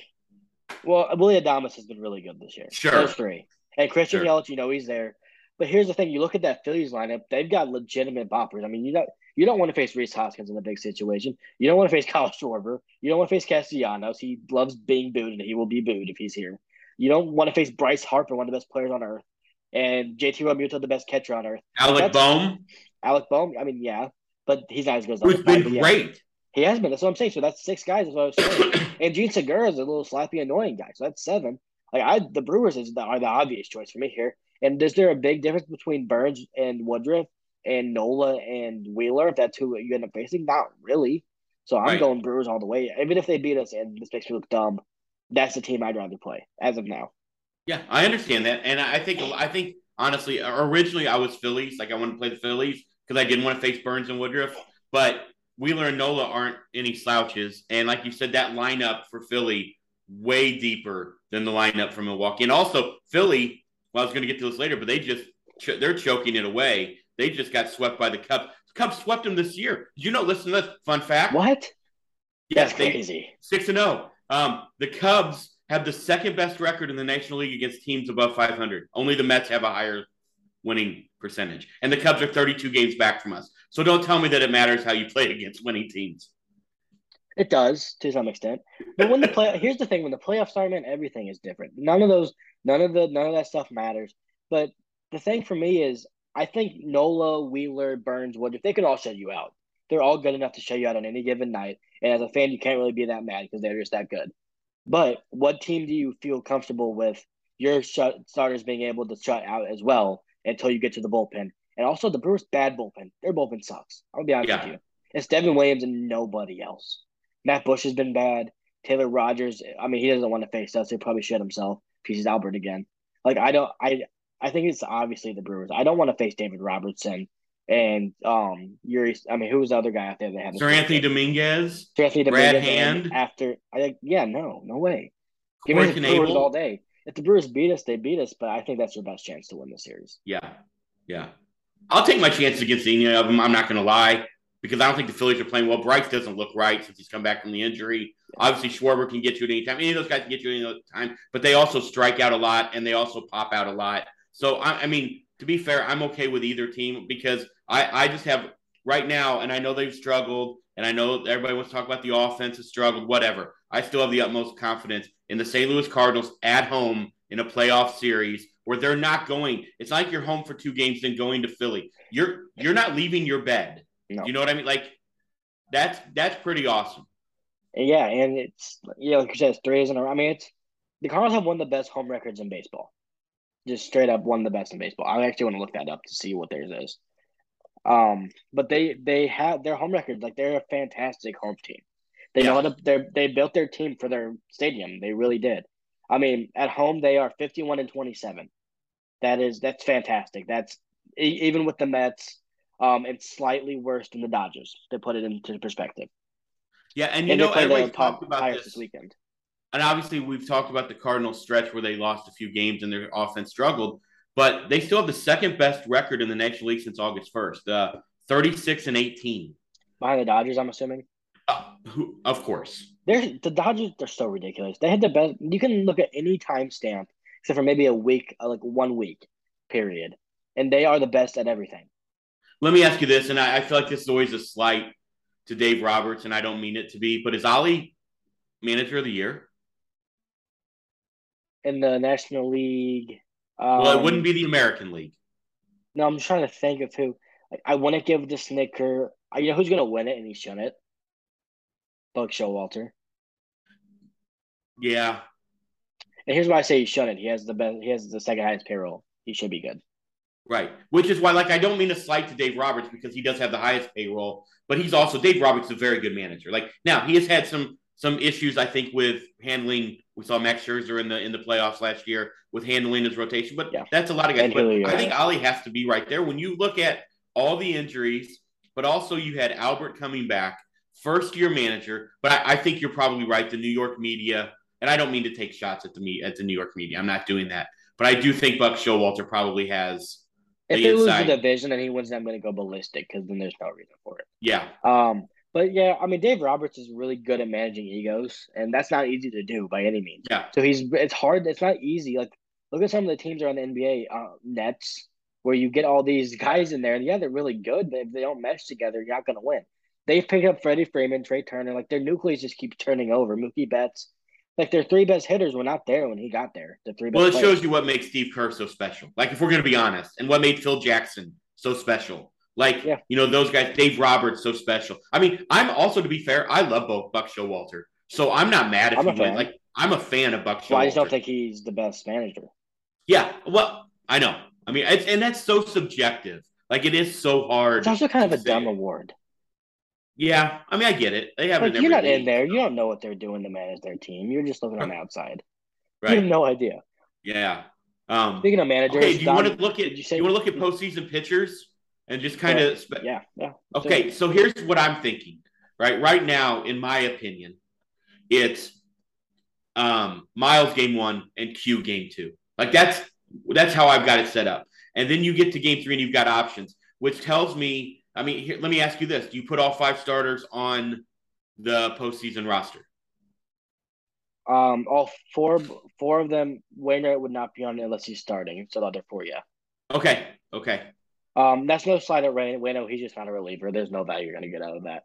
Well, Willy Adames has been really good this year. Sure. Those three. And Christian Sure. Yelich, you know he's there. But here's the thing: you look at that Phillies lineup; they've got legitimate boppers. I mean, you don't you don't want to face Rhys Hoskins in a big situation. You don't want to face Kyle Schwarber. You don't want to face Castellanos. He loves being booed, and he will be booed if he's here. You don't want to face Bryce Harper, one of the best players on earth, and JT Realmuto, the best catcher on earth. Alec That's- Bohm, Alec Bohm, I mean, yeah, but he's not as good as who's been yeah. great. He has been. That's what I'm saying. So that's six guys. That's what I was saying. and Jean Segura is a little slappy, annoying guy. So that's seven. Like I, the Brewers is the, are the obvious choice for me here. And is there a big difference between Burnes and Woodruff and Nola and Wheeler? If that's who you end up facing, not really. So I'm Right. going Brewers all the way. Even if they beat us, and this makes me look dumb, that's the team I'd rather play as of now. Yeah, I understand that, and I think I think honestly, originally I was Phillies, like I wanted to play the Phillies because I didn't want to face Burnes and Woodruff, but Wheeler and Nola aren't any slouches, and like you said, that lineup for Philly way deeper than the lineup for Milwaukee, and also Philly. Well, I was going to get to this later, but they just they're choking it away. They just got swept by the Cubs. The Cubs swept them this year. Did you know? Listen to this fun fact. What? Yes, That's crazy. Six and zero. Um, the Cubs have the second best record in the National League against teams above 500. Only the Mets have a higher winning percentage, and the Cubs are 32 games back from us. So don't tell me that it matters how you play against winning teams. It does to some extent, but when the play here's the thing: when the playoffs start, man, everything is different. None of those, none of the, none of that stuff matters. But the thing for me is, I think Nola, Wheeler, Burnes, Wood, if they could all shut you out, they're all good enough to shut you out on any given night. And as a fan, you can't really be that mad because they're just that good. But what team do you feel comfortable with your shut, starters being able to shut out as well until you get to the bullpen? And also, the Brewers' bad bullpen. Their bullpen sucks. I'll be honest Yeah. with you. It's Devin Williams and nobody else. Matt Bush has been bad. Taylor Rogers, I mean, he doesn't want to face us. He'll probably shit himself if he's Albert again. Like I don't, I, I think it's obviously the Brewers. I don't want to face David Robertson and um Yuri. I mean, who was the other guy out there that had? Seranthony Dominguez, Seranthony Dominguez and Hand. after. I yeah, no, no way. Give me the Brewers all day. If the Brewers beat us, they beat us. But I think that's your best chance to win the series. Yeah, yeah. I'll take my chances against any of them. I'm not going to lie because I don't think the Phillies are playing well. Bryce doesn't look right since he's come back from the injury. Obviously, Schwarber can get you at any time. Any of those guys can get you at any time, but they also strike out a lot and they also pop out a lot. So I, I mean, to be fair, I'm okay with either team because I, I just have right now, and I know they've struggled, and I know everybody wants to talk about the offense has struggled, whatever. I still have the utmost confidence in the St. Louis Cardinals at home in a playoff series where they're not going. It's like you're home for two games, then going to Philly. You're you're not leaving your bed. No. You know what I mean? Like that's that's pretty awesome. Yeah, and it's yeah, like you said, it's three in a row. I mean, it's the Cardinals have one of the best home records in baseball. Just straight up one of the best in baseball. I actually want to look that up to see what theirs is. Um, but they they have their home record. Like they're a fantastic home team. They yeah. know how to. They they built their team for their stadium. They really did. I mean, at home they are fifty one and twenty seven. That is that's fantastic. That's even with the Mets. Um, it's slightly worse than the Dodgers to put it into perspective. Yeah, and you and know everybody's talked about this. this weekend. And obviously, we've talked about the Cardinals stretch where they lost a few games and their offense struggled but they still have the second best record in the National League since August 1st, uh, 36 and 18. Behind the Dodgers, I'm assuming. Uh, who, of course. They're, the Dodgers, they're so ridiculous. They had the best. You can look at any timestamp except for maybe a week, uh, like one week period, and they are the best at everything. Let me ask you this, and I, I feel like this is always a slight to Dave Roberts, and I don't mean it to be, but is Ollie manager of the year? In the National League, um, well, it wouldn't um, be the American League. No, I'm just trying to think of who. Like, I want to give the Snicker. You know who's going to win it, and he shouldn't. Buck Showalter. Yeah. And here's why I say he shouldn't. He has the best. He has the second highest payroll. He should be good. Right. Which is why, like, I don't mean a slight to Dave Roberts because he does have the highest payroll, but he's also Dave Roberts is a very good manager. Like now, he has had some some issues, I think, with handling. We saw Max Scherzer in the in the playoffs last year with handling his rotation, but yeah. that's a lot of guys. But I think Ali has to be right there. When you look at all the injuries, but also you had Albert coming back, first year manager. But I, I think you're probably right. The New York media, and I don't mean to take shots at the me at the New York media. I'm not doing that. But I do think Buck Showalter probably has. If the they lose the division and he wins, I'm going to go ballistic because then there's no reason for it. Yeah. Um. But yeah, I mean, Dave Roberts is really good at managing egos, and that's not easy to do by any means. Yeah. So he's it's hard. It's not easy. Like look at some of the teams around the NBA, uh, Nets, where you get all these guys in there, and yeah, they're really good, but if they don't mesh together, you're not going to win. They've picked up Freddie Freeman, Trea Turner, like their nucleus just keeps turning over. Mookie Betts, like their three best hitters were not there when he got there. The three. Well, it players. shows you what makes Steve Kerr so special. Like if we're going to be honest, and what made Phil Jackson so special like, yeah. you know, those guys, Dave Roberts, so special. I mean, I'm also, to be fair, I love both Buck Showalter. So I'm not mad if I'm he wins. Like, I'm a fan of Buck Showalter. Well, I just don't think he's the best manager. Yeah. Well, I know. I mean, it's, and that's so subjective. Like, it is so hard. It's also kind of a dumb award. Yeah. I mean, I get it. They have like, You're not in there. You don't know what they're doing to manage their team. You're just looking on the outside. Right. You have no idea. Yeah. Um, Speaking of managers, okay, do you want to look at you, say, you want to look at postseason pitchers? and just kind yeah. of spe- yeah yeah okay so here's what i'm thinking right right now in my opinion it's um miles game one and q game two like that's that's how i've got it set up and then you get to game three and you've got options which tells me i mean here, let me ask you this do you put all five starters on the postseason roster um all four four of them Wainwright would not be on unless he's starting so the other four yeah okay okay um, that's no slide at Ray. Wayno, he's just not a reliever. There's no value you're going to get out of that.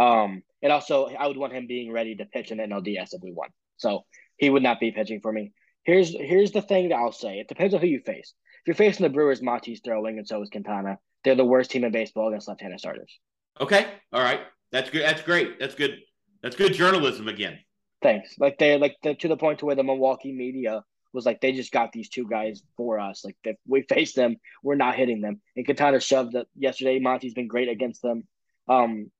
Um, and also, I would want him being ready to pitch in NLDS if we won. So he would not be pitching for me. Here's here's the thing that I'll say. It depends on who you face. If you're facing the Brewers, Monty's throwing, and so is Quintana. They're the worst team in baseball against left-handed starters. Okay, all right, that's good. That's great. That's good. That's good journalism again. Thanks. Like they're like the, to the point to where the Milwaukee media was like they just got these two guys for us. Like if we face them, we're not hitting them. And Quintana shoved that yesterday. Monty's been great against them. Um,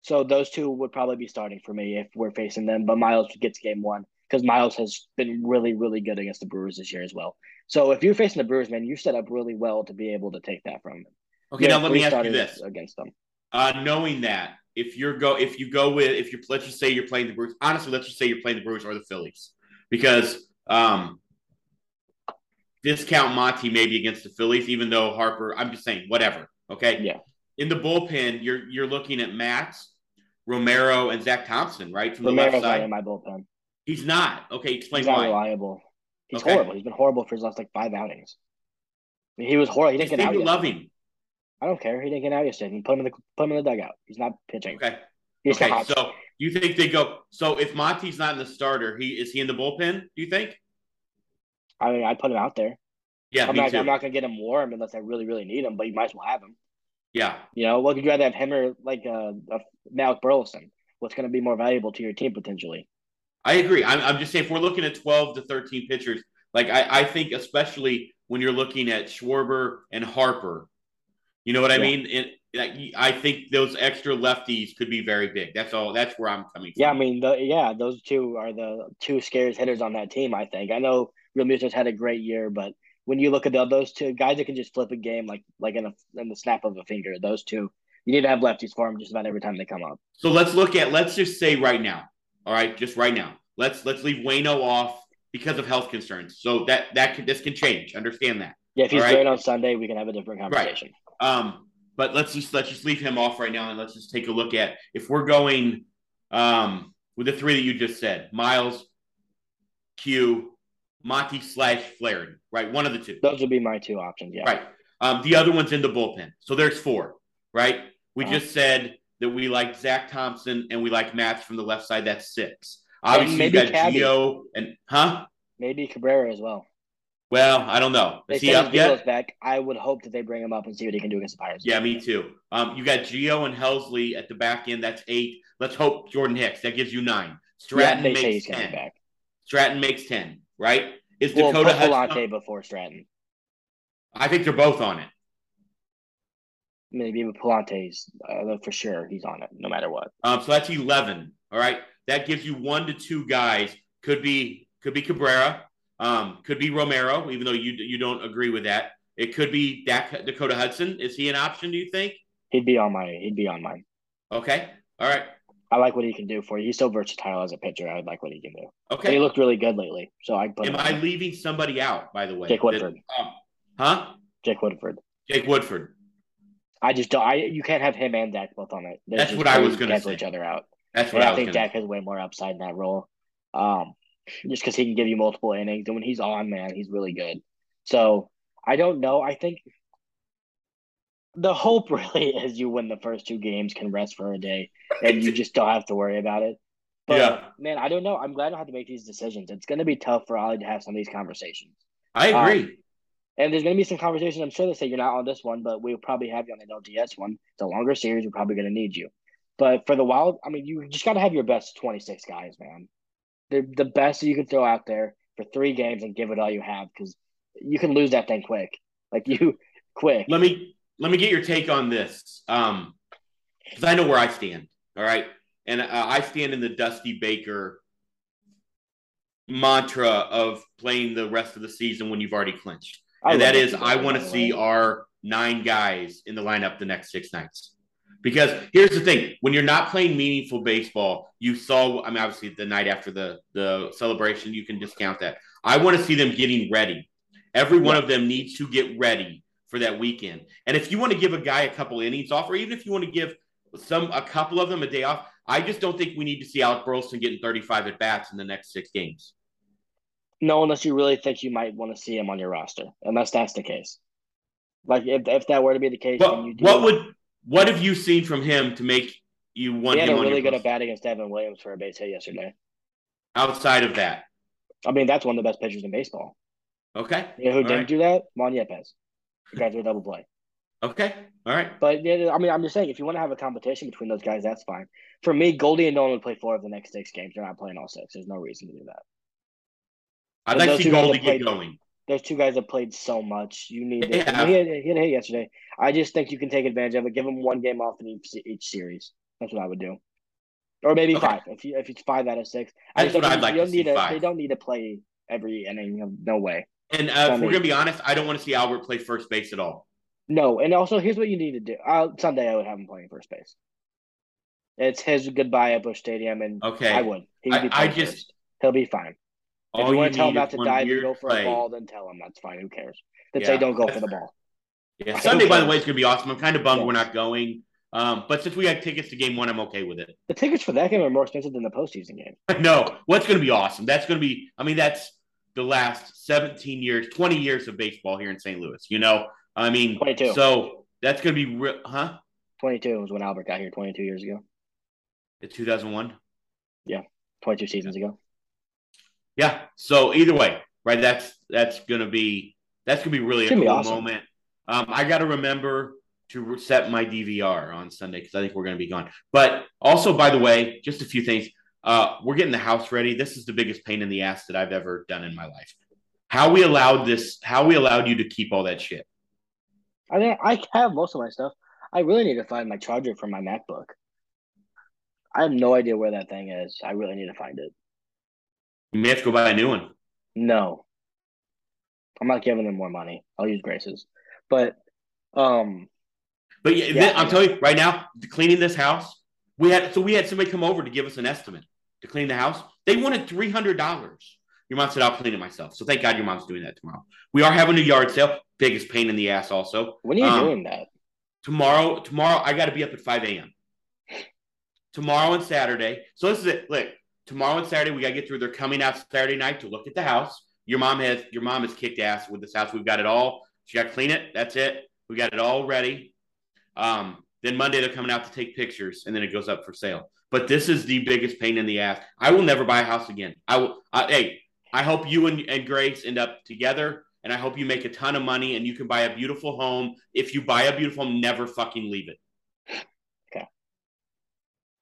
so those two would probably be starting for me if we're facing them. But Miles gets game one because Miles has been really, really good against the Brewers this year as well. So if you're facing the Brewers, man, you set up really well to be able to take that from them. Okay, now let me ask you this against them. Uh, knowing that if you're go if you go with if you let's just say you're playing the Brewers, honestly, let's just say you're playing the Brewers or the Phillies because um, discount Monty maybe against the Phillies, even though Harper. I'm just saying, whatever. Okay. Yeah. In the bullpen, you're you're looking at Matz, Romero, and Zach Thompson, right from Romero's the left side. in my bullpen. He's not. Okay, explain He's not why. reliable. He's okay. horrible. He's been horrible for his last like five outings. He was horrible. He didn't get out. him. I don't care. He didn't get out yesterday. Put him in the put him in the dugout. He's not pitching. Okay. He's okay. So you think they go? So if Monty's not in the starter, he is he in the bullpen? Do you think? I mean, I put him out there. Yeah, I'm me not. too. I'm not gonna get him warm unless I really, really need him. But you might as well have him. Yeah, You know, what would you rather have him or like uh, a Malik Burleson? What's going to be more valuable to your team potentially? I agree. I'm, I'm just saying if we're looking at 12 to 13 pitchers, like I, I think especially when you're looking at Schwarber and Harper, you know what I mean? And I think those extra lefties could be very big. That's all. That's where I'm coming from. Yeah, I mean, the, yeah, those two are the two scariest hitters on that team. I think. I know Realmuto's had a great year, but when you look at the, those two guys that can just flip a game like like in a in the snap of a finger, those two, you need to have lefties for them just about every time they come up. So let's look at. Let's just say right now. All right, just right now. Let's let's leave Wayno off because of health concerns. So that that can, this can change. Understand that. Yeah, if he's right. great on Sunday, we can have a different conversation. Um, but let's just let's just leave him off right now and let's just take a look at if we're going um with the three that you just said, Miles, Q, Monty slash Flaherty, right? One of the two. Those would be my two options. Yeah. Right. Um, the other one's in the bullpen. So there's four, right? We Uh-huh. just said that we like Zach Thompson and we like Matz from the left side. That's six. Obviously, maybe you got Cabby. Gio and huh? Maybe Cabrera as well. Well, I don't know. They he up yet? Back. I would hope that they bring him up and see what he can do against the Pirates. Yeah, me too. Um, you got Gio and Helsley at the back end. That's eight. Let's hope Jordan Hicks. That gives you nine. Stratton say makes ten. back. Stratton makes ten. Right? Is Well, Dakota Hudson? Before Stratton. I think they're both on it. Maybe with Pallante's uh, for sure he's on it no matter what. Um, so that's eleven. All right. That gives you one to two guys. Could be could be Cabrera. Um, could be Romero, even though you you don't agree with that. It could be Dak, Dakota Hudson. Is he an option? Do you think? He'd be on my he'd be on mine. Okay. All right. I like what he can do for you. He's so versatile as a pitcher. I like what he can do. And he looked really good lately. So I put Am I on. leaving somebody out? By the way, Jake That- Woodford. um, huh? Jake Woodford. Jake Woodford. I just don't. I you can't have him and Dak both on it. They're That's what I was gonna cancel say. each other out. That's what And I I think. Dak has way more upside in that role. Um, just because he can give you multiple innings, and when he's on, man, he's really good. So I don't know. I think the hope really is you win the first two games, can rest for a day, and you just don't have to worry about it. But Yeah. man, I don't know. I'm glad I don't have to make these decisions. It's going to be tough for Ollie to have some of these conversations. I Um, agree. And there's going to be some conversations. I'm sure they say you're not on this one, but we'll probably have you on the LDS one. It's a longer series. We're probably going to need you. But for the Wild, I mean, you just got to have your best 26 guys, man. They're the best you can throw out there for three games and give it all you have because you can lose that thing quick. Like you, quick. let me let me get your take on this, um, because I know where I stand. All right, and uh, I stand in the Dusty Baker mantra of playing the rest of the season when you've already clinched, I and that is I want to see our nine guys in the lineup the next six nights. Because here's the thing: when you're not playing meaningful baseball, you saw. I mean, obviously, the night after the the celebration, you can discount that. I want to see them getting ready. Every one of them needs to get ready for that weekend. And if you want to give a guy a couple innings off, or even if you want to give some a couple of them a day off, I just don't think we need to see Alec Burleson getting 35 at bats in the next six games. No, unless you really think you might want to see him on your roster, unless that's the case. Like if if that were to be the case, then you do. what would what have you seen from him to make you want he had him a really good at bat against Devin Williams for a base hit yesterday. outside of that? I mean, that's one of the best pitchers in baseball. Okay. You know who All didn't right. do that? Juan Yepez. You guys a double play. Okay. All right. But yeah, I mean, I'm just saying, if you want to have a competition between those guys, that's fine. For me, Goldie and Nolan would play four of the next six games. They're not playing all six. There's no reason to do that. I'd And like to see Goldie get going. There's two guys that played so much. You need to, Yeah. he, had, he had a hit yesterday. I just think you can take advantage of it. Give them one game off in each, each series. That's what I would do. Or maybe Okay. five. If you, if it's five out of six, I That's just what don't I'd think- like you to don't see, need to. They don't need to play every inning. No way. And uh, if we're gonna be honest, I don't want to see Albert play first base at all. No, and also here's what you need to do. Uh, Sunday I would have him playing first base. It's his goodbye at Busch Stadium, and Okay. I would. He would I- I just- first. He'll be fine. All if you want to tell him not to dive and go for play. a ball, then tell him that's fine. Who cares? Then Yeah, say don't go for the ball. Yeah, Sunday, by the way, is going to be awesome. I'm kind of bummed Yes. we're not going. Um, but since we got tickets to game one, I'm okay with it. The tickets for that game are more expensive than the postseason game. no, what's going to be awesome? That's going to be, I mean, that's the last 17 years, 20 years of baseball here in St. Louis. You know, I mean, 22. so that's going to be real, huh? 22 was when Albert got here 22 years ago. It's 2001. Yeah, 22 seasons ago. Yeah. So either way, right? That's that's gonna be that's gonna be really a cool awesome. moment. Um, I got to remember to set my DVR on Sunday because I think we're gonna be gone. But also, by the way, just a few things. Uh, we're getting the house ready. This is the biggest pain in the ass that I've ever done in my life. How we allowed this? How we allowed you to keep all that shit? I mean, I have most of my stuff. I really need to find my charger for my MacBook. I have no idea where that thing is. I really need to find it. You may have to go buy a new one. No. I'm not giving them more money. I'll use Grace's. But um But yeah, Yeah, I'm telling you right now, cleaning this house, we had so we had somebody come over to give us an estimate to clean the house. They wanted three hundred dollars. Your mom said, "I'll clean it myself." So thank God your mom's doing that tomorrow. We are having a yard sale. Biggest pain in the ass. Also, when are you Um, doing that? tomorrow. Tomorrow, I got to be up at five a.m. Tomorrow and Saturday. So this is it. Look, tomorrow and Saturday, we got to get through. They're coming out Saturday night to look at the house. Your mom has your mom has kicked ass with this house. We've got it all. She got to clean it. That's it. We got it all ready. Um, then Monday they're coming out to take pictures, and then it goes up for sale. But this is the biggest pain in the ass. I will never buy a house again. I will. I, hey, I hope you and, and Grace end up together, and I hope you make a ton of money and you can buy a beautiful home. If you buy a beautiful home, never fucking leave it.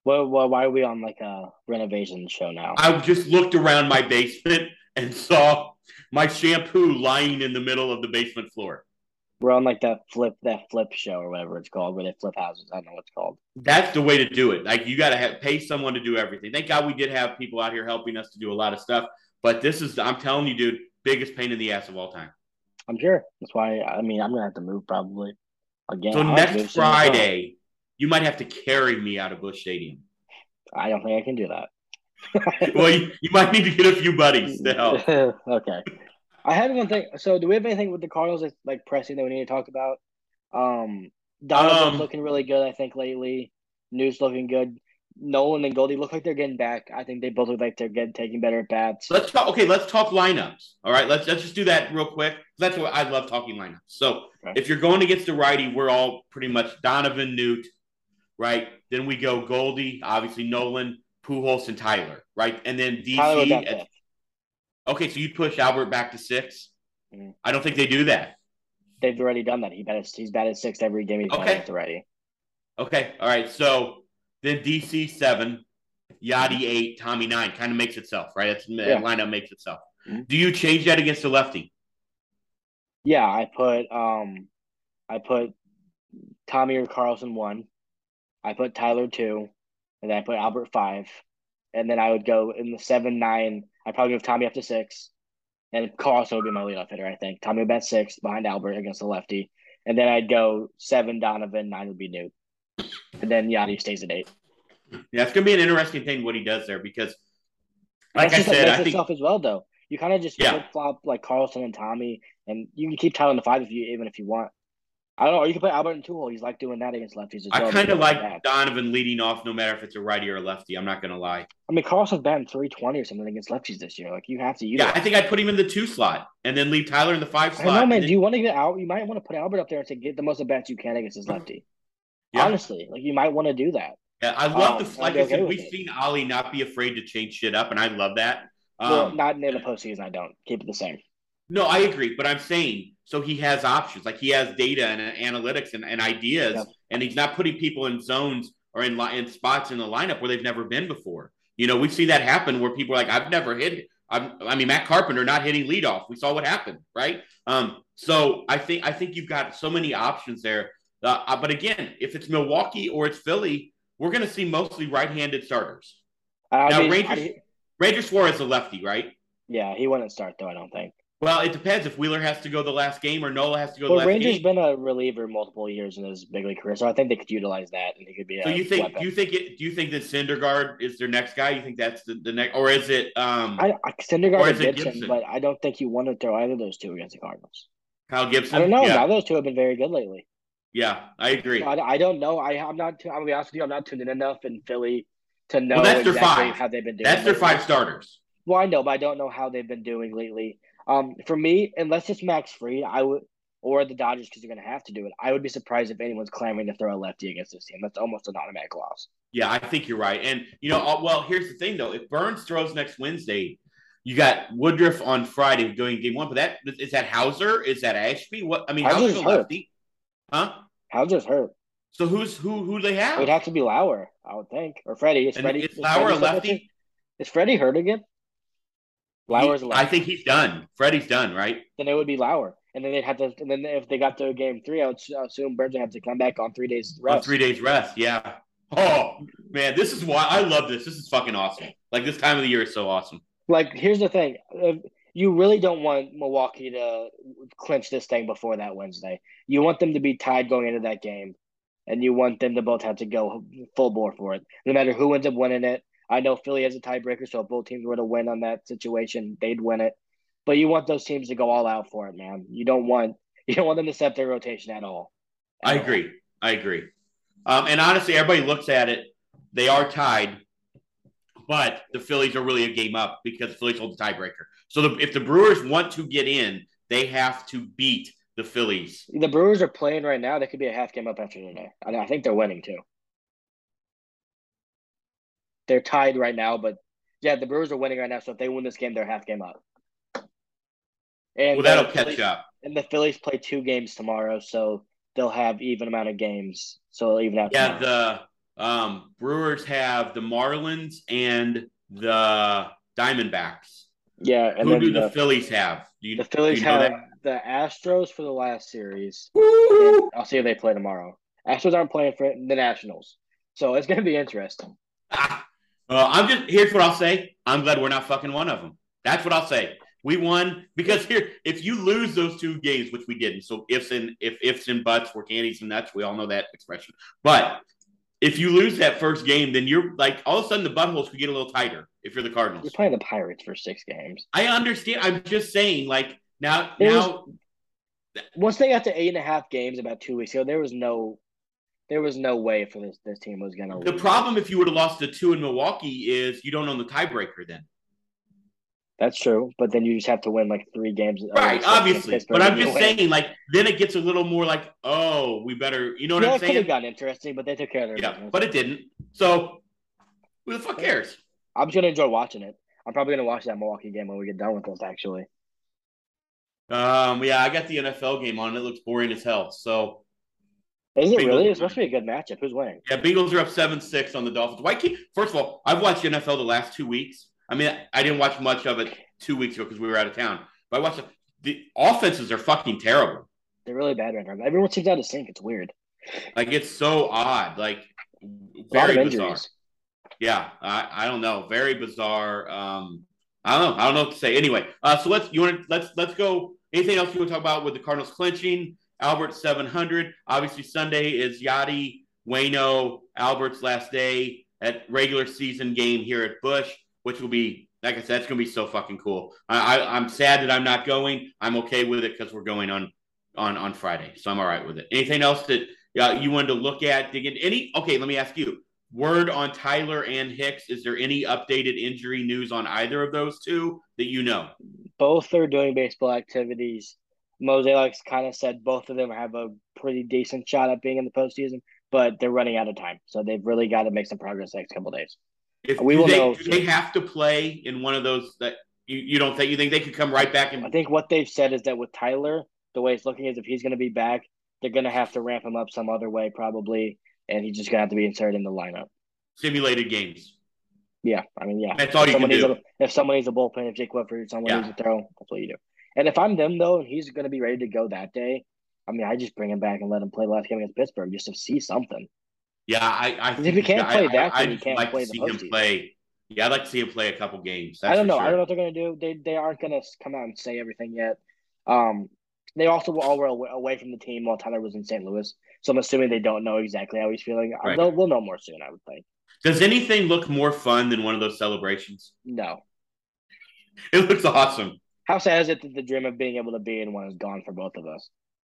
Well, well, why are we on like a renovation show now? I just looked around my basement and saw my shampoo lying in the middle of the basement floor. We're on like that flip that flip show or whatever it's called, where they flip houses. I don't know what it's called. That's the way to do it. Like you got to have, pay someone to do everything. Thank God we did have people out here helping us to do a lot of stuff. But this is, I'm telling you, dude, biggest pain in the ass of all time. I'm sure. That's why I mean I'm gonna have to move probably again. So I'll next. Friday, you might have to carry me out of Busch Stadium. I don't think I can do that. well, you, you might need to get a few buddies to help. okay. I had one thing. So, do we have anything with the Cardinals that's like pressing that we need to talk about? Um, Donovan's Um, looking really good. I think lately, News looking good. Nolan and Goldie look like they're getting back. I think they both look like they're getting taking better at bats. Let's talk. Okay, let's talk lineups. All right, let's let's just do that real quick. That's what I love talking lineups. So Okay. if you're going against the righty, we're all pretty much Donovan, Newt, right? Then we go Goldie, obviously Nolan, Pujols, and Tyler, right? And then DC. at- okay, so you push Albert back to 6 Mhm. I don't think they do that. They've already done that. He batted. He's batted sixth every game he's Okay. played already. Okay, all right. So then DC seven, Yadi eight, Tommy nine. Kind of makes itself, right? That's Yeah. lineup makes itself. Mhm. Do you change that against the lefty? Yeah, I put um, I put Tommy or Carlson one. I put Tyler two, and then I put Albert five, and then I would go in the seven nine. I probably move Tommy up to six, and Carlson would be my leadoff hitter. I think Tommy would bat six behind Albert against the lefty, and then I'd go seven Donovan, nine would be Newt, and then Yadi stays at eight. Yeah, it's gonna be an interesting thing what he does there because, like That's I said, I think itself as well though. You kind of just Yeah. flip flop like Carlson and Tommy, and you can keep Tyler in the five if you even if you want. I don't know. You can play Albert and two hole. He's like doing that against lefties as well. I kind of like that. Donovan leading off, no matter if it's a righty or a lefty. I'm not gonna lie. I mean, Carlson's batting three twenty or something against lefties this year. Like you have to. Yeah, I think I'd put him in the two slot and then leave Tyler in the five slot. don't know, man. and Do then- you want to get out? You might want to put Albert up there to get the most at bats you can against his lefty. Yeah. Honestly, like you might want to do that. Yeah, I love Um, the like I'd be I said, okay we've it. seen Ali not be afraid to change shit up, and I love that. Um, well, not in the postseason. I don't keep it the same. No, I agree, but I'm saying so he has options, like he has data and analytics and, and ideas, Yeah. and he's not putting people in zones or in in spots in the lineup where they've never been before. You know, we've seen that happen where people are like, "I've never hit." I'm, I mean, Matt Carpenter not hitting leadoff. We saw what happened, right? Um, so I think I think you've got so many options there. Uh, uh, but again, if it's Milwaukee or it's Philly, we're going to see mostly right-handed starters. I Now, mean, Rangers- I- Ranger Suarez is a lefty, right? yeah, he wouldn't start though. I don't think. Well, it depends if Wheeler has to go the last game or Nola has to go the last. Well, Rangers game. been a reliever multiple years in his big league career, so I think they could utilize that, and he could be. So a you think weapon. do you think it do you think that Syndergaard is their next guy? You think that's the, the next or is it um I, I Syndergaard is Gibson, Gibson? but I don't think you want to throw either of those two against the Cardinals. Kyle Gibson? I don't know. Yeah, those two have been very good lately. yeah, I agree. So I, I don't know. I, I'm not. I'm gonna be honest with you. I'm not tuned in enough in Philly to know Well, that's their exactly five. how they've been doing. That's their five starters. Well, I know, but I don't know how they've been doing lately. Um, for me, unless it's Max Fried, I would, or the Dodgers because they're going to have to do it. I would be surprised if anyone's clamoring to throw a lefty against this team. That's almost an automatic loss. Yeah, I think you're right. And you know, uh, well, here's the thing though: if Burnes throws next Wednesday, you got Woodruff on Friday doing game one. But that is that Houser? Is that Ashby? What I mean, Houser's a hurt. lefty, huh? How's hurt? So who's who? Who do they have? It have? would have to be Lauer, I would think, or Freddie. Is Freddie? is is Lauer a Freddie lefty? Is Freddie hurt again? Lauer's He- I think he's done. Freddie's done, right? then it would be Lauer, and then they'd have to. And then if they got to game three, I would assume Burnes would have to come back on three days On rest. three days rest. Yeah. Oh man, this is why I love this. This is fucking awesome. Like this time of the year is so awesome. Like, here's the thing: If you really don't want Milwaukee to clinch this thing before that Wednesday. You want them to be tied going into that game, and you want them to both have to go full bore for it, no matter who ends up winning it. I know Philly has a tiebreaker, so if both teams were to win on that situation, they'd win it. But you want those teams to go all out for it, man. You don't want you don't want them to set their rotation at all. I At all. agree. I agree. Um, and honestly, everybody looks at it. They are tied, but the Phillies are really a game up because the Phillies hold the tiebreaker. So the, if the Brewers want to get in, they have to beat the Phillies. The Brewers are playing right now. They could be a half game up after today. I, I think they're winning too. They're tied right now, but yeah, the Brewers are winning right now. So if they win this game, they're half game up. And Well, that'll catch Phillies- up. And the Phillies play two games tomorrow, so they'll have even amount of games. So they'll even out. Yeah, tomorrow. the um, Brewers have the Marlins and the Diamondbacks. yeah, and Who then do the, the Phillies have? Do you, the Phillies you know have that? the Astros for the last series. I'll see if they play tomorrow. Astros aren't playing for the Nationals, so it's going to be interesting. Well, I'm just here's what I'll say. I'm glad we're not fucking one of them. That's what I'll say. We won because here, if you lose those two games, which we didn't, so ifs and if ifs and buts were candies and nuts, we all know that expression. But if you lose that first game, then you're like all of a sudden the buttholes could get a little tighter if you're the Cardinals. You're playing the Pirates for six games. I understand. I'm just saying, like now, It was- now, Once they got to eight and a half games about two weeks ago, there was no, there was no way for this this team was going to. the problem if you would have lost the two in Milwaukee is you don't own the tiebreaker then. That's true, but then you just have to win like three games. Right, obviously. But I'm just win. saying, like, then it gets a little more like, oh, we better, you know what yeah, I'm saying? it could have gotten interesting, but they took care of their Yeah, business. but it didn't. So, who the fuck cares? I'm just gonna enjoy watching it. I'm probably gonna watch that Milwaukee game when we get done with this. Actually, Um, yeah, I got the NFL game on. It looks boring as hell. So, is it Bengals- really? It's supposed to be a good matchup. Who's winning? yeah, Bengals are up 7 6 on the Dolphins. Why can't, first of all, I've watched NFL the last two weeks. I mean, I didn't watch much of it two weeks ago because we were out of town. But I watched it. The offenses are fucking terrible. They're really bad right now. Everyone seems out of sync. It's weird. Like, it's so odd. Like, very bizarre. Yeah, I, I don't know. Very bizarre. Um, I don't know. I don't know what to say. Anyway, uh, so let's you want to let's let's go. Anything else you want to talk about with the Cardinals clinching? Albert seven hundred. Obviously, Sunday is Yadi, Wayno, Albert's last day at regular season game here at Busch, which will be like I said, that's gonna be so fucking cool. I, I I'm sad that I'm not going. I'm okay with it because we're going on on on Friday, so I'm all right with it. Anything else that uh, you wanted to look at? Dig in any? Okay, let me ask you word on Tyler and Hicks. Is there any updated injury news on either of those two that you know? Both are doing baseball activities. Mozeliak kind of said both of them have a pretty decent shot at being in the postseason, but they're running out of time. So they've really got to make some progress the next couple days. If We do will they, know they have to play in one of those that you, you don't think you think they could come right back And I think what they've said is that with Tyler, the way it's looking is if he's going to be back, they're going to have to ramp him up some other way probably, and he's just going to have to be inserted in the lineup. simulated games? Yeah, I mean, yeah. That's all if you can do. A, if someone needs a bullpen, if Jake Woodford, someone Yeah. needs a throw, that's what you do. And if I'm them though, and he's going to be ready to go that day, I mean, I just bring him back and let him play the last game against Pittsburgh just to see something. Yeah, I, I If he can't I- play I- that, I, then he can't like play to the see him postseason. play. Yeah, I'd like to see him play a couple games. I don't know. Sure. I don't know what they're going to do. They they aren't going to come out and say everything yet. Um, they also all were away- away from the team while Tyler was in St. Louis, so I'm assuming they don't know exactly how he's feeling. Uh, Right. They'll, we'll know more soon, I would think. Does anything look more fun than one of those celebrations? No. It looks awesome. How sad is it that the dream of being able to be in one is gone for both of us?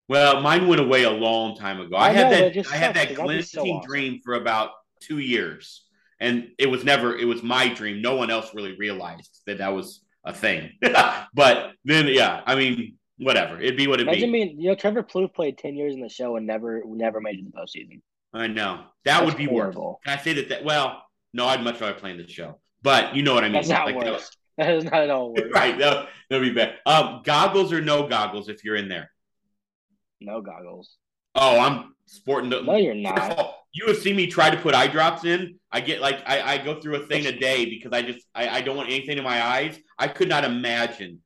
Well, mine went away a long time ago. I, I had know, that I had that 'cause that'd be so glinting awesome. dream for about two years, and it was never. It was my dream. No one else really realized that that was a thing. but then, yeah, I mean, whatever. It'd be what it be. Imagine being, you know, Trevor Plouffe played ten years in the show and never, never made it to the postseason. I know that That's would be horrible. worse. Can I say that? That well, no, I'd much rather play in the show. But you know what I mean. That's not Like, that worse. That is not at all right? That would be bad. Um, goggles or no goggles if you're in there. No goggles. Oh, I'm sporting the. No, you're not. all, you have seen me try to put eye drops in. I get like I, I go through a thing a day because I just I, I don't want anything in my eyes. I could not imagine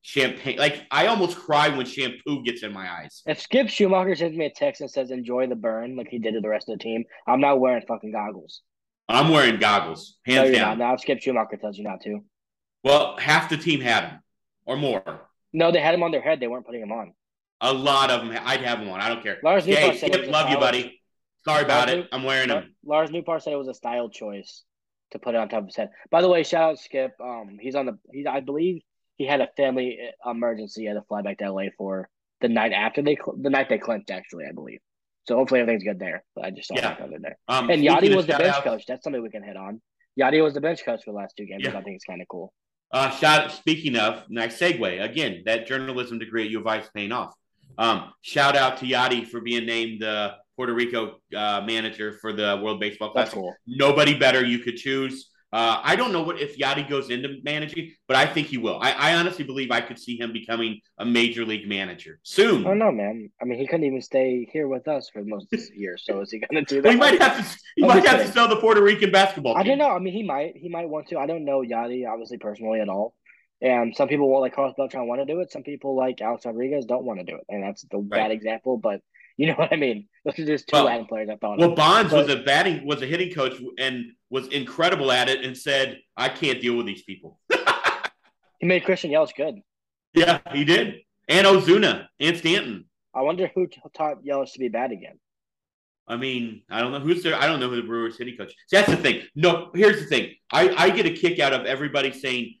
champagne. Like I almost cry when shampoo gets in my eyes. If Skip Schumaker sends me a text and says enjoy the burn like he did to the rest of the team, I'm not wearing fucking goggles. I'm wearing goggles, No, hands you're down. not. Now Skip Schumaker tells you not to. Well, half the team had them or more. No, they had him on their head. They weren't putting him on. A lot of them. I'd have them on. I don't care. Lars Hey, Nootbaar said it Skip, was a love you, buddy. Sorry about Lars it. I'm wearing them. Lars Nootbaar said it was a style choice to put it on top of his head. By the way, shout out Skip. Um, he's on the. He's I believe he had a family uh, emergency. He had to fly back to LA for the night after they the night they clinched. Actually, I believe. So hopefully everything's good there. But I just saw Yeah. that there. Um, And Yadi was the bench shout-outs, coach. That's something we can hit on. Yadi was the bench coach for the last two games. Yeah. which I think it's kind of cool. Uh, shout. Speaking of, nice segue again. That journalism degree at U of I is paying off. Um, shout out to Yadi for being named the Puerto Rico uh, manager for the World Baseball Classic. cool. Nobody better you could choose. Uh, I don't know what if Yadi goes into managing, but I think he will. I, I honestly believe I could see him becoming a major league manager soon. I don't know, man. I mean, he couldn't even stay here with us for most of this year. So is he going to do that? Well, he might have to. He I'm might have to sell the Puerto Rican basketball. Team. I don't know. I mean, he might. He might want to. I don't know Yadi obviously, personally at all. And some people will like Carlos Beltran want to do it. Some people like Alex Rodriguez don't want to do it, and that's the bad example. But you know what I mean. Those are just two Well- random players I thought Well, of. Bonds But- was a batting was a hitting coach and was incredible at it, and said, "I can't deal with these people." He made Christian Yelich good. yeah, he did. And Ozuna and Stanton. I wonder who taught Yelich to be bad again. I mean, I don't know who's there. I don't know who the Brewers hitting coach. See, that's the thing. No, here's the thing. I, I get a kick out of everybody saying,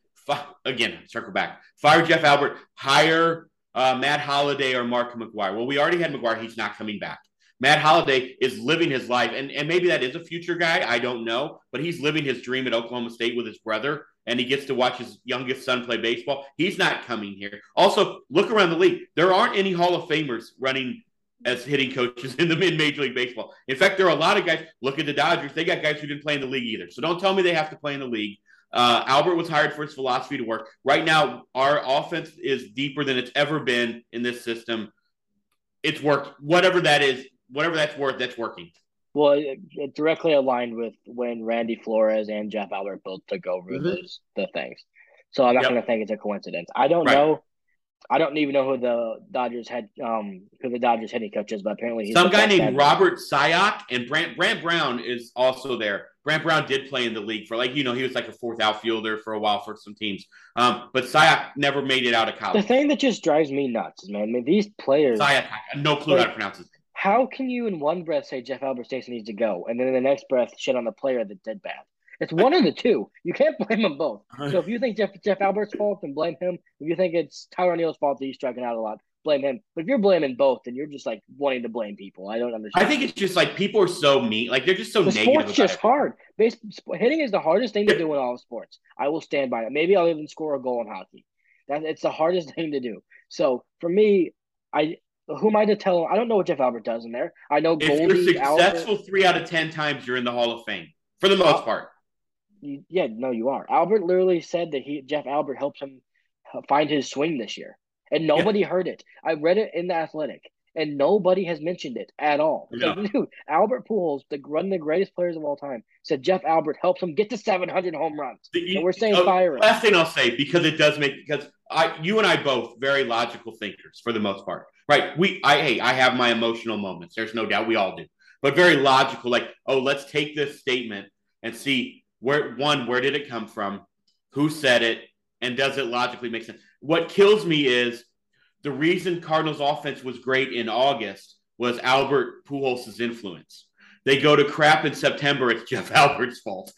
again, circle back, fire Jeff Albert, hire uh, Matt Holliday or Mark McGwire. Well, we already had McGwire. He's not coming back. Matt Holliday is living his life, and, and maybe that is a future guy. I don't know, but he's living his dream at Oklahoma State with his brother, and he gets to watch his youngest son play baseball. He's not coming here. Also, look around the league. There aren't any Hall of Famers running as hitting coaches in the mid Major League Baseball. In fact, there are a lot of guys. Look at the Dodgers; they got guys who didn't play in the league either. So don't tell me they have to play in the league. Uh, Albert was hired for his philosophy to work. Right now, our offense is deeper than it's ever been in this system. It's worked. Whatever that is, whatever that's worth, that's working. Well, it, it directly aligned with when Randy Flores and Jeff Albert both took over Mhm. those the things. So I'm not Yep. going to think it's a coincidence. I don't Right. know. I don't even know who the Dodgers had um who the Dodgers hitting coach is, but apparently he's Some guy named Robert Sayak and Brant Brant Brown is also there. Brant Brown did play in the league for like you know he was like a fourth outfielder for a while for some teams. Um, but Sayak never made it out of college. The thing that just drives me nuts, man. I mean, these players. Sayak, I have no clue how to pronounce his name. How can you in one breath say Jeff Albert Station needs to go, and then in the next breath shit on the player that did bad? It's one of the two. You can't blame them both. So if you think Jeff Jeff Albert's fault, then blame him. If you think it's Tyler O'Neill's fault that he's striking out a lot, blame him. But if you're blaming both, then you're just like wanting to blame people. I don't understand. I think it's just like people are so mean, like they're just so the negative. sport's just it. hard. Base, sp- hitting is the hardest thing to do in all sports. I will stand by it. Maybe I'll even score a goal in hockey. That it's the hardest thing to do. So for me, I who am I to tell? I don't know what Jeff Albert does in there. I know If Goldie you're successful Albert. three out of ten times, you're in the Hall of Fame for the most part. You- Yeah, no, you are. Albert literally said that he Jeff Albert helps him uh, find his swing this year, and nobody heard it. I read it in the Athletic, and nobody has mentioned it at all. Like, dude, Albert Pujols, the one of the greatest players of all time, said Jeff Albert helps him get to 700 home runs. The- And we're saying oh, fire him. Last thing I'll say because it does make because I you and I both very logical thinkers for the most part, right? We I hey I have my emotional moments. There's no doubt we all do, but very logical. Like oh, let's take this statement and see where one where did it come from, who said it, and does it logically make sense? What kills me is the reason Cardinals offense was great in August was Albert Pujols' influence. They go to crap in September. It's Jeff Albert's fault.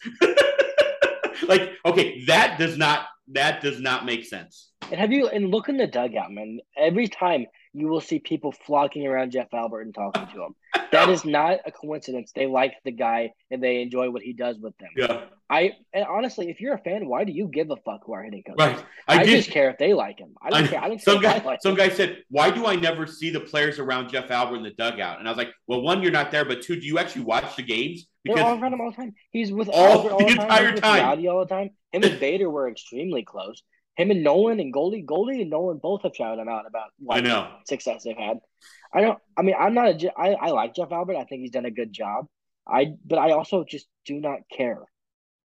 like, okay, that does not that does not make sense. And have you and look in the dugout, man. Every time you will see people flocking around Jeff Albert and talking to him. That is not a coincidence. They like the guy and they enjoy what he does with them. Yeah. I and honestly, if you're a fan, why do you give a fuck who our hitting coach Right. is? I, just care if they like him. I don't I- care. I don't some guy, like some him. guy said, "Why do I never see the players around Jeff Albert in the dugout?" And I was like, "Well, one, you're not there, but two, do you actually watch the games? They're all around him all the time. He's with All- Albert all the the, time. entire He's with time. All the time. Him and Bader were extremely close. Him and Nolan and Goldie, Goldie and Nolan both have shouted him out about I what know. success they've had. I don't. I mean, I'm not a. I, I like Jeff Albert. I think he's done a good job. I but I also just do not care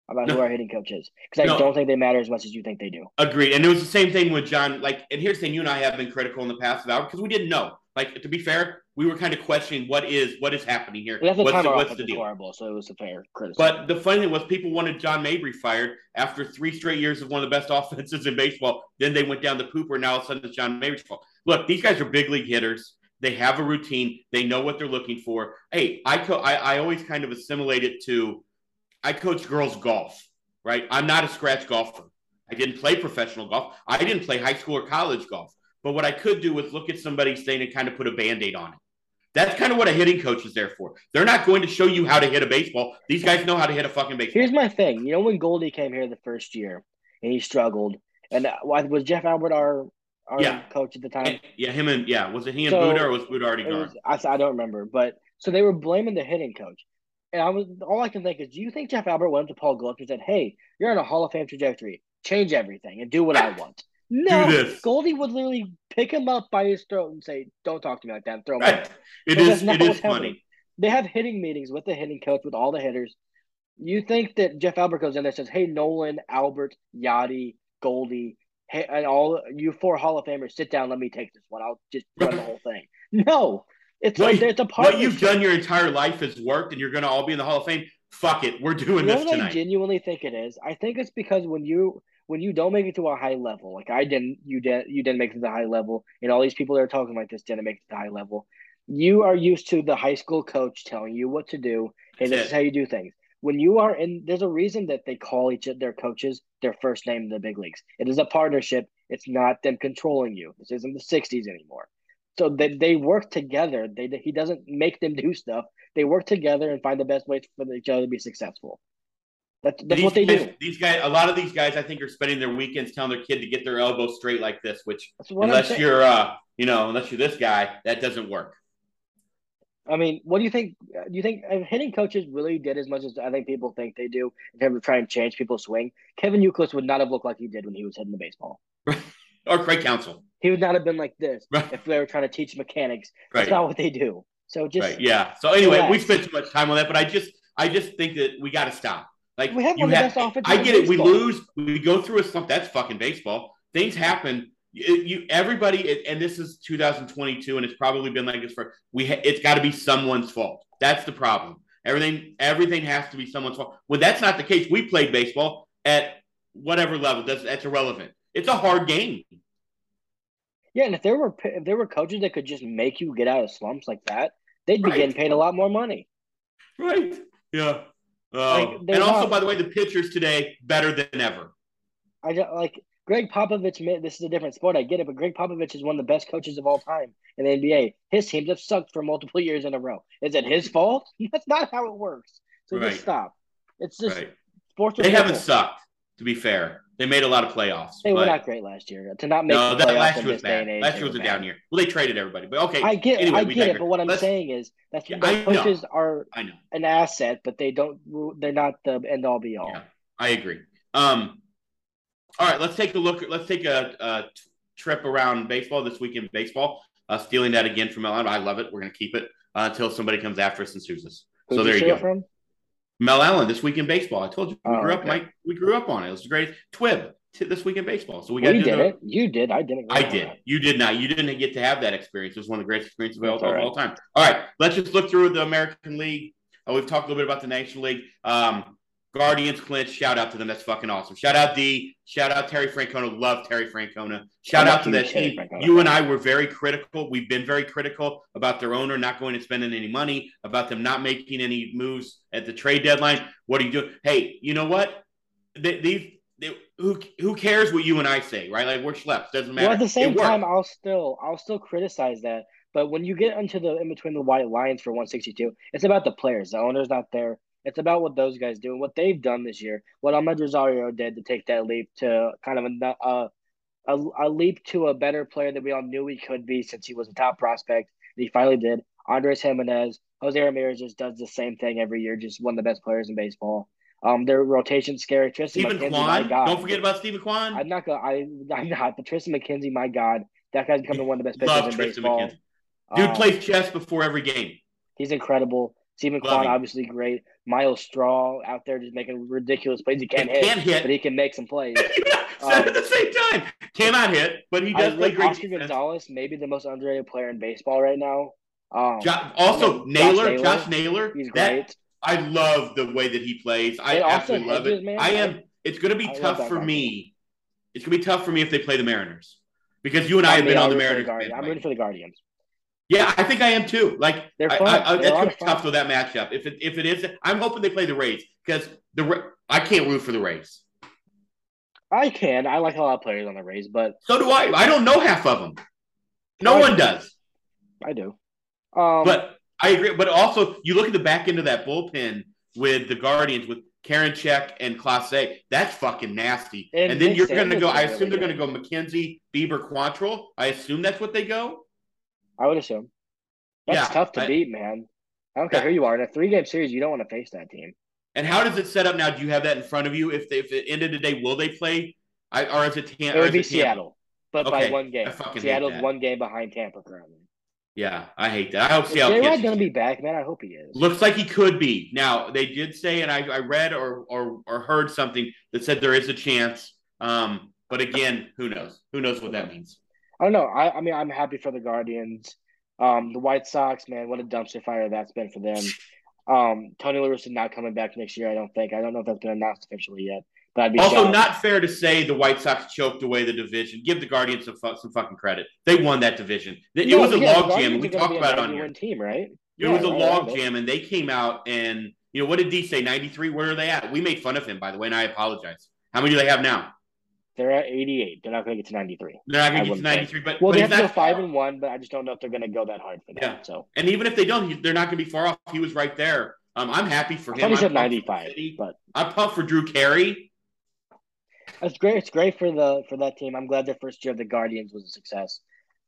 about who No. our hitting coach is because I No. don't think they matter as much as you think they do. Agreed. And it was the same thing with John. Like, and here's the thing: you and I have been critical in the past of Albert because we didn't know. Like, to be fair, we were kind of questioning what is what is happening here. What's the, what's the deal? horrible, so it was a fair criticism. But the funny thing was, people wanted John Mabry fired after three straight years of one of the best offenses in baseball. Then they went down the pooper. Now all of a sudden it's John Mabry's fault. Look, these guys are big league hitters. They have a routine. They know what they're looking for. Hey, I co- I, I always kind of assimilate it to I coach girls golf, right? I'm not a scratch golfer. I didn't play professional golf. I didn't play high school or college golf. But what I could do was look at somebody's thing and kind of put a band-aid on it. That's kind of what a hitting coach is there for. They're not going to show you how to hit a baseball. These guys know how to hit a fucking baseball. Here's my thing. You know when Goldie came here the first year and he struggled, and was Jeff Albert our our Yeah. coach at the time? Yeah, him and yeah, was it he and So, Buddha or was Buddha already gone? was, I, I don't remember, but so they were blaming the hitting coach, and I was all I can think is, do you think Jeff Albert went up to Paul Gluck and said, "Hey, you're on a Hall of Fame trajectory. Change everything and do what I want"? No. Goldie would literally pick him up by his throat and say, "Don't talk to me like that." Throw him out. It is. It is what's happening. funny. They have hitting meetings with the hitting coach with all the hitters. You think that Jeff Albert goes in there and says, "Hey, Nolan, Albert, Yadi, Goldie, hey, and all you four Hall of Famers, sit down. Let me take this one. I'll just run the whole thing." No, it's What, like it's a what you've done your entire life has worked, and you're going to all be in the Hall of Fame. Fuck it, we're doing You know this what I genuinely think it is? I think it's because when you when you don't make it to a high level, like I didn't, you didn't, you didn't make it to the high level, and all these people that are talking like this didn't make it to the high level. You are used to the high school coach telling you what to do, and That's this is how you do things. When you are in, there's a reason that they call each of their coaches their first name in the big leagues. It is a partnership. It's not them controlling you. This isn't the '60s anymore. So they, they work together. They he doesn't make them do stuff. They work together and find the best ways for each other to be successful. That's that's these what they guys, do. These guys, a lot of these guys, I think, are spending their weekends telling their kid to get their elbow straight like this. Which, That's what I'm unless you're, uh, you know, unless you're this guy, that doesn't work. I mean, what do you think? Do you think uh, hitting coaches really did as much as I think people think they do in terms of trying to change people's swing? Kevin Youkilis would not have looked like he did when he was hitting the baseball. Or Craig Counsell, He would not have been like this if they were trying to teach mechanics. That's not what they do. So just Right. Yeah. So anyway, we spent too much time on that, but I just, I just think that we got to stop. Like We have one of the best offenses I get it. We lose. We go through a slump. That's fucking baseball. Things happen. You, you everybody, and this is 2022, and it's probably been like this for. We, ha- it's got to be someone's fault. That's the problem. Everything, everything has to be someone's fault. Well, that's not the case. We played baseball at whatever level. That's that's irrelevant. It's a hard game. yeah. And if there were if there were coaches that could just make you get out of slumps like that, they'd be Right. getting paid a lot more money. Right. Yeah. Uh, Like, and also, not- by the way, the pitchers today better than ever. I just, like Gregg Popovich. This is a different sport. I get it, but Gregg Popovich is one of the best coaches of all time in the NBA. His teams have sucked for multiple years in a row. Is it his fault? That's not how it works. So Right. just stop. It's just Right. sports. They haven't sucked. To be fair, they made a lot of playoffs. They were not great last year. To not make no, that playoffs last in year was bad. and age, Last year was a bad. down year. Well, they traded everybody, but okay. I get, Anyway, I get it, but what I'm Let's- saying is that's Yeah, the coaches are I know. an asset, but they don't. They're not the end all be all. Yeah, I agree. Um, all right, let's take a look. Let's take a trip around baseball this week in baseball. Uh, stealing that again from Mel Allen. I love it. We're going to keep it uh, until somebody comes after us and sues us. Who'd so there you steal go. From? Mel Allen this week in baseball. I told you we Oh, grew up. okay. Mike, we grew up on it. It was great. Twib t- this week in baseball. So we We, got do did the- it. You did. I didn't. I did. You did not. You didn't get to have that experience. It was one of the greatest experiences of all, all all time. All right, let's just look through the American League. Uh, we've talked a little bit about the National League. Um, Guardians clinch. Shout out to them. That's fucking awesome. Shout out D. Shout out Terry Francona. Love Terry Francona. Shout out to that team. Francona You and I were very critical. We've been very critical about their owner not going and spending any money, about them not making any moves at the trade deadline. What are you doing? Hey, you know what? Th- These they, who who cares what you and I say, right? Like we're schleps, doesn't matter. Well, at the same time, I'll still I'll still criticize that. But when you get into the in between the white lines for 162, it's about the players. The owner's not there. It's about what those guys do and what they've done this year. What Amed Rosario did to take that leap to kind of a a, a, a leap to a better player that we all knew he could be since he was a top prospect. And he finally did. Andres Gimenez, Jose Ramirez just does the same thing every year, just one of the best players in baseball. Um, their rotation's scary. Tristan Steven McKenzie, my Kwan. God. Don't forget about Steven Kwan. I'm not gonna. I, I'm not. But Tristan McKenzie, my God, that guy's becoming one of the best pitchers Love in Tristan baseball. McKenzie. Dude Um, plays chess before every game. He's incredible. Steven Kwan, obviously great. Myles Straw out there just making ridiculous plays. He can't hit, can't hit. but he can make some plays. Said at the same time. Cannot hit, but he I does play great Oscar defense. Gonzalez, maybe the most underrated player in baseball right now. Um, Jo- also, Naylor, Naylor. Josh Naylor. he's that- great. I love the way that he plays. I Austin absolutely love it. man, I I- am. It's going to be I tough for guy. me. It's going to be tough for me if they play the Mariners because you and I have mean, been on the Mariners. Guardians. I'm rooting for the Guardians. Yeah, I think I am too. Like They're fun. I, I, They're it's gonna be fun. tough for that matchup. If it if it is, I'm hoping they play the Rays because the I can't root for the Rays. I can. I like a lot of players on the Rays, but So do I. I don't know half of them. No I- one does. I do. Um, But I agree. But also, you look at the back end of that bullpen with the Guardians with Karinchak and Clase. A, that's fucking nasty. And And, then you're going to go. I really assume they're going to go McKenzie, Bieber, Quantrill. I assume that's what they go. I would assume that's Yeah, tough to I- beat, man. I don't care Yeah. who you are in a three-game series. You don't want to face that team. And how does it set up now? Do you have that in front of you? If they, if at the end of the day, will they play? I, or is it Tampa? It would be Seattle, but by one game. I fucking hate Seattle's one game behind Tampa currently. Yeah, I hate that. I hope Is Seattle J-Rod gonna be back, man? I hope he is. Looks like he could be. Now they did say, and I, I read or, or or heard something that said there is a chance. Um, but again, who knows? Who knows what that means? I don't know. I, I mean, I'm happy for the Guardians. Um, the White Sox, man, what a dumpster fire that's been for them. Um, Tony La Russa not coming back next year. I don't think. I don't know if that's been announced officially yet. But I'd be Also, shocked. not fair to say the White Sox choked away the division. Give the Guardians some fu- some fucking credit. They won that division. It No, was a yeah, the log jam. We talked about it on 90 here. team, right? It Yeah, was a right, log right. jam, and they came out and you know what did D say? Ninety three. Where are they at? We made fun of him, by the way, and I apologize. How many do they have now? They're at 88. They're not going to get to 93. They're not going to get to wouldn't ninety three, but Well, but they have to go five and one, but I just don't know if they're going to go that hard for them. Yeah. So And even if they don't, they're not going to be far off. He was right there. Um, I'm happy for I him. he I'm said pumped for 95, but I'm pumped for Drew Carey. it's great. It's great for the for that team. I'm glad their first year of the Guardians was a success.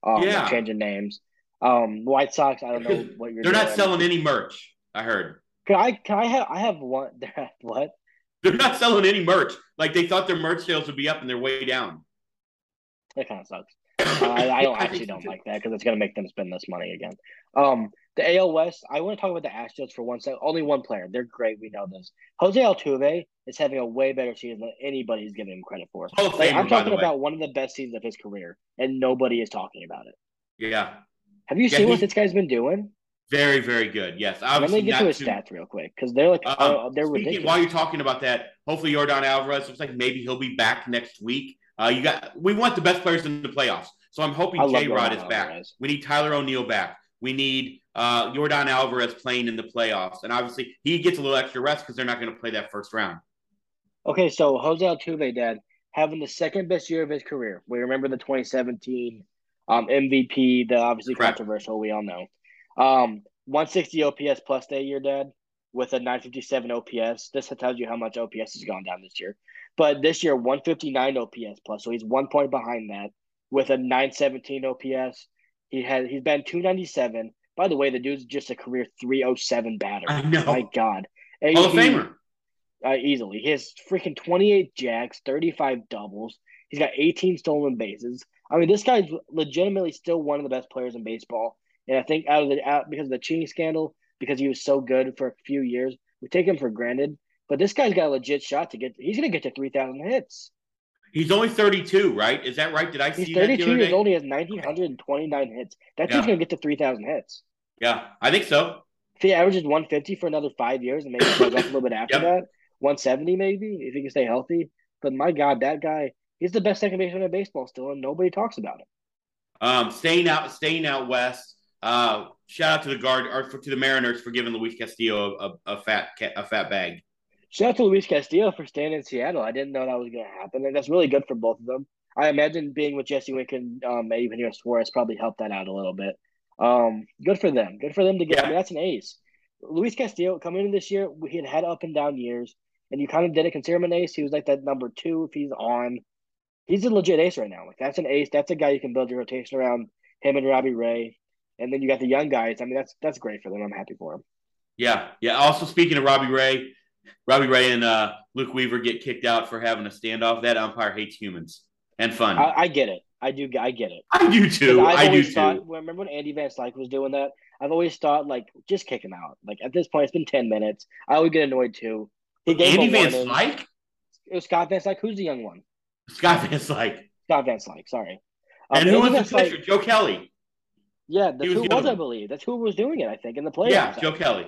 Um, Yeah. changing names. Um, White Sox. I don't know what you're. They're not selling any merch. I heard Can I? Can I have? I have one. what? They're not selling any merch. Like they thought their merch sales would be up, and they're way down. That kind of sucks. Uh, I, don't I actually don't like that because it's going to make them spend this money again. Um, the AL West. I want to talk about the Astros for one second. Only one player. They're great. We know this. Jose Altuve is having a way better season than anybody's giving him credit for. Like, I'm talking about one of the best seasons of his career, and nobody is talking about it. Yeah, Have you Yeah, seen what this guy's been doing? Very, very good. Yes, Obviously Let me get not to his too- stats real quick because they're like Um, uh, they're speaking, ridiculous. while you're talking about that, hopefully Yordan Alvarez looks like maybe he'll be back next week. Uh, you got we want the best players in the playoffs, so I'm hoping J Rod is back. Alvarez. We need Tyler O'Neill back. We need uh, Yordan Alvarez playing in the playoffs, and obviously he gets a little extra rest because they're not going to play that first round. Okay, so Jose Altuve, Dad, having the second best year of his career. We remember the 2017 um, MVP, the obviously Correct. controversial. We all know. Um, 160 OPS plus that year, Dad, with a 957 OPS. This tells you how much OPS has gone down this year. But this year, 159 OPS plus, so he's one point behind that with a 917 OPS. He had he's been 297. By the way, the dude's just a career 307 batter. I know. My God. And Hall of Famer. uh, easily. He has freaking 28 jacks, 35 doubles. He's got 18 stolen bases. I mean, this guy's legitimately still one of the best players in baseball. And I think out of the out because of the cheating scandal, because he was so good for a few years, we take him for granted. But this guy's got a legit shot to get. He's going to get to 3,000 hits. He's only 32, right? Is that right? Did I see He's 32 other years day? old. He has 1,929 hits. That Yeah. dude's going to get to 3,000 hits. Yeah, I think so. If he averages 150 for another five years and maybe goes up a little bit after Yep. that, 170 maybe, if he can stay healthy. But my God, that guy, he's the best second baseman in baseball still, and nobody talks about him. Um, staying out, staying out west. Uh, shout out to the guard or for, to the Mariners for giving Luis Castillo a, a, a fat a fat bag. Shout out to Luis Castillo for staying in Seattle. I didn't know that was going to happen, and that's really good for both of them. I imagine being with Jesse Winker and um, maybe Panera Suarez probably helped that out a little bit. Um, good for them. Good for them to get. Yeah. I mean, that's an ace. Luis Castillo coming in this year, he had had up and down years, and you kind of didn't consider him an ace. He was like that number two if he's on. He's a legit ace right now. Like that's an ace. That's a guy you can build your rotation around. Him and Robbie Ray, and then you got the young guys. I mean, that's that's great for them. I'm happy for them. Yeah, yeah. Also, speaking of Robbie Ray, Robbie Ray and uh, Luke Weaver get kicked out for having a standoff. That umpire hates humans and fun. I, I get it. I do. I get it. I do too. I've do always too. thought. Remember when Andy Van Slyke was doing that? I've always thought like just kick him out. Like at this point, it's been ten minutes. I would get annoyed too. He gave Andy Van. Slyke, It was Scott Van Slyke. Who's the young one? Scott Van Slyke, Scott Van Slyke. Sorry. Um, and who Andy was the pitcher? Joe Kelly. Yeah, that's who was I believe. That's who was doing it. I think in the playoffs. Yeah, Joe Kelly.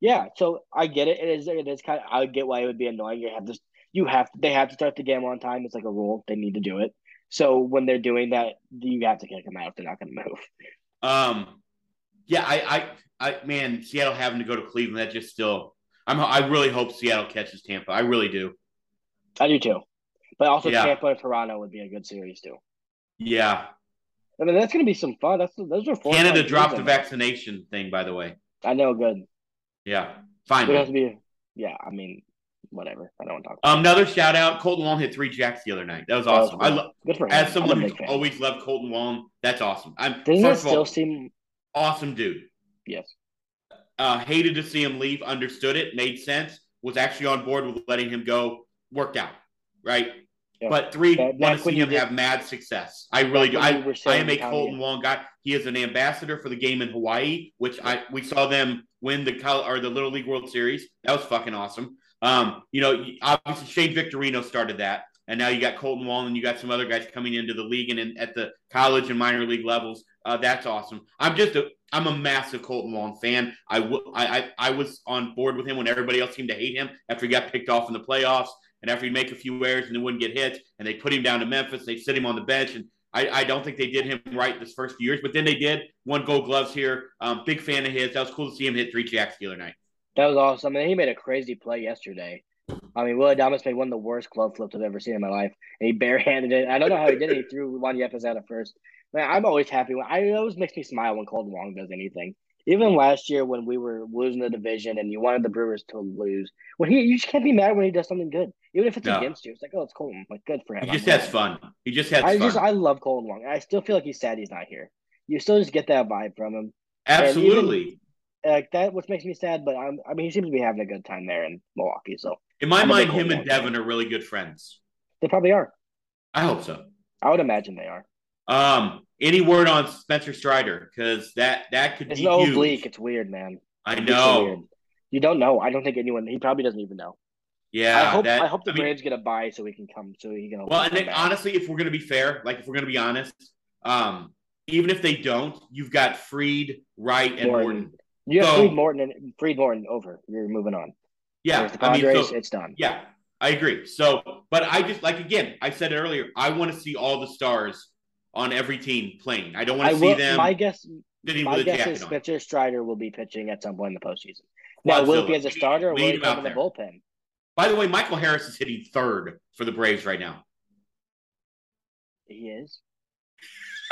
Yeah, so I get it. It is. It is kind of. I get why it would be annoying. You have to. You have. They have to start the game on time. It's like a rule. They need to do it. So when they're doing that, you have to kick them out if they're not going to move. Um, yeah, I, I, I, man, Seattle having to go to Cleveland. That just still. I'm. I really hope Seattle catches Tampa. I really do. I do too. But also Yeah. Tampa and Toronto would be a good series too. Yeah, I mean, that's going to be some fun. That's those are Canada dropped the vaccination thing. By the way. I know, good. Yeah, It has finally. to be. Yeah, I mean, whatever. I don't want to talk. About Um, another shout out. Kolten Wong hit three jacks the other night. That was That awesome. I love. lo- Good for him. as someone who's fan. always loved Kolten Wong, that's awesome. I'm Doesn't of still all, seem? awesome dude. Yes. Uh, hated to see him leave. Understood it. Made sense. Was actually on board with letting him go. Worked out. Right. Yeah. But three, want to see him did- have mad success. I really do. I, I am a Kolten Wong guy. He is an ambassador for the game in Hawaii, which I we saw them win the or the Little League World Series. That was fucking awesome. Um, you know, obviously Shane Victorino started that, and now you got Kolten Wong and you got some other guys coming into the league and in, at the college and minor league levels. Uh, that's awesome. I'm just a I'm a massive Kolten Wong fan. I, w- I, I I was on board with him when everybody else seemed to hate him after he got picked off in the playoffs and after he'd make a few errors and then wouldn't get hit and they put him down to Memphis. They sit him on the bench and I, I don't think they did him right this first few years, but then they did. Won Gold Gloves here. Um, big fan of his. That was cool to see him hit three jacks the other night. That was awesome. And he made a crazy play yesterday. I mean, Willy Adames made one of the worst glove flips I've ever seen in my life, and he barehanded it. I don't know how he did it. He threw Juan Yepez out at first. Man, I'm always happy when I always makes me smile when Kolten Wong does anything. Even last year when we were losing the division and you wanted the Brewers to lose, when he you just can't be mad when he does something good, even if it's No. against you. It's like, oh, it's Kolten. Like, good for him. He just I'm has glad. fun. He just has I fun. just I love Kolten Wong. I still feel like he's sad he's not here. You still just get that vibe from him. Absolutely. Like that, which makes me sad. But I'm, I mean, he seems to be having a good time there in Milwaukee. So In my I'm mind, him and Devin are really good friends. they probably are. I hope so. I would imagine they are. Um, any word on Spencer Strider? Because that that could It's be no huge. oblique. It's weird, man. I know. You don't know. I don't think anyone. He probably doesn't even know. Yeah. I hope. that, I hope the I mean, Braves get a buy so we can come. So he can. Well, and then, honestly, if we're going to be fair, like if we're going to be honest, um, even if they don't, you've got Fried, Wright, and Morton. Morton. You have So- Fried Morton and Fried Morton over. You're moving on. Yeah, the I mean, so, it's done. yeah, I agree. So, but I just like again, I said it earlier. I want to see all the stars on every team playing. I don't want I to see will. them My guess. My guess is on. Spencer Strider will be pitching at some point in the postseason. Now, will it be as a starter or will he come in the there. bullpen? By the way, Michael Harris is hitting third for the Braves right now. He is.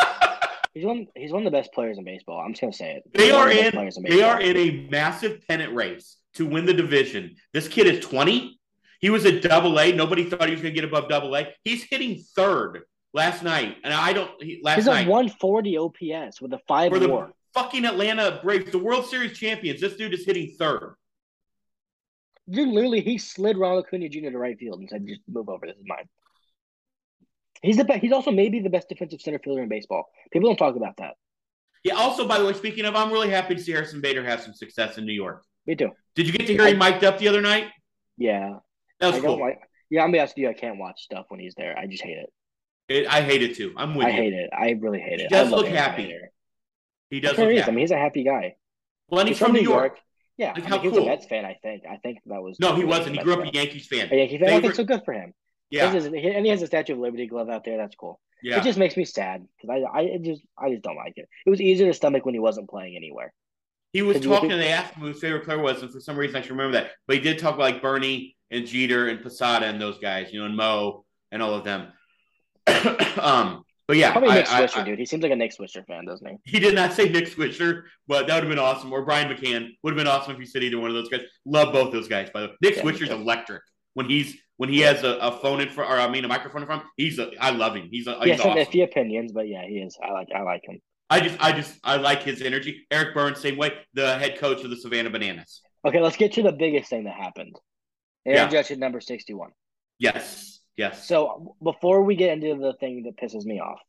he's one. He's one of the best players in baseball. I'm just gonna say it. They He's one are in. in They are in a massive pennant race to win the division. This kid is twenty. He was at Double A. Nobody thought he was going to get above Double A. He's hitting third last night, and I don't. He, last He's night a 140 OPS with a five for the fucking Atlanta Braves, the World Series champions. This dude is hitting third. Dude, literally, he slid Ronald Acuna Jr. to right field and said, "Just move over. This is mine." He's the best. He's also maybe the best defensive center fielder in baseball. People don't talk about that. Yeah. Also, by the way, speaking of, I'm really happy to see Harrison Bader have some success in New York. Me too. Did you get to hear him mic'd up the other night? Yeah, That was cool. like. Yeah, I'm gonna ask you. I can't watch stuff when he's there. I just hate it. It- I hate it too. I'm with I you. I hate it. I really hate He it. does I love look Harrison happy. Bader. He does look he is. I mean, he's a happy guy. Well, and he's, from New York. Yeah, Like, I how mean, he was cool. a Mets fan. I think. I think that was. No, he was wasn't. He grew up a Yankees fan. A Yankee fan. I think so. Good for him. Yeah, is- and he has a Statue of Liberty glove out there. That's cool. yeah. It just makes me sad because I, I just, I just don't like it. It was easier to stomach when he wasn't playing anywhere. He was talking, and they asked him who his favorite player was, and for some reason I should remember that. But he did talk about like Bernie and Jeter and Posada and those guys, you know, and Mo and all of them. um, but yeah, Probably I- Nick Swisher, I- dude. He seems like a Nick Swisher fan, doesn't he? he did not say Nick Swisher, but that would have been awesome. Or Brian McCann would have been awesome if he said either one of those guys. Love both those guys, by the way. Nick Yeah, Swisher's electric when he's when he has a, a phone in front, or I mean a microphone in front. He's a, I love him. He's a, He he's some awesome. iffy opinions, but yeah, he is. I like I like him. I just I just I like his energy. Eric Byrnes, same way. The head coach of the Savannah Bananas. Okay, let's get to the biggest thing that happened. Aaron Yeah. Judge at number sixty-one. Yes, yes. So before we get into the thing that pisses me off,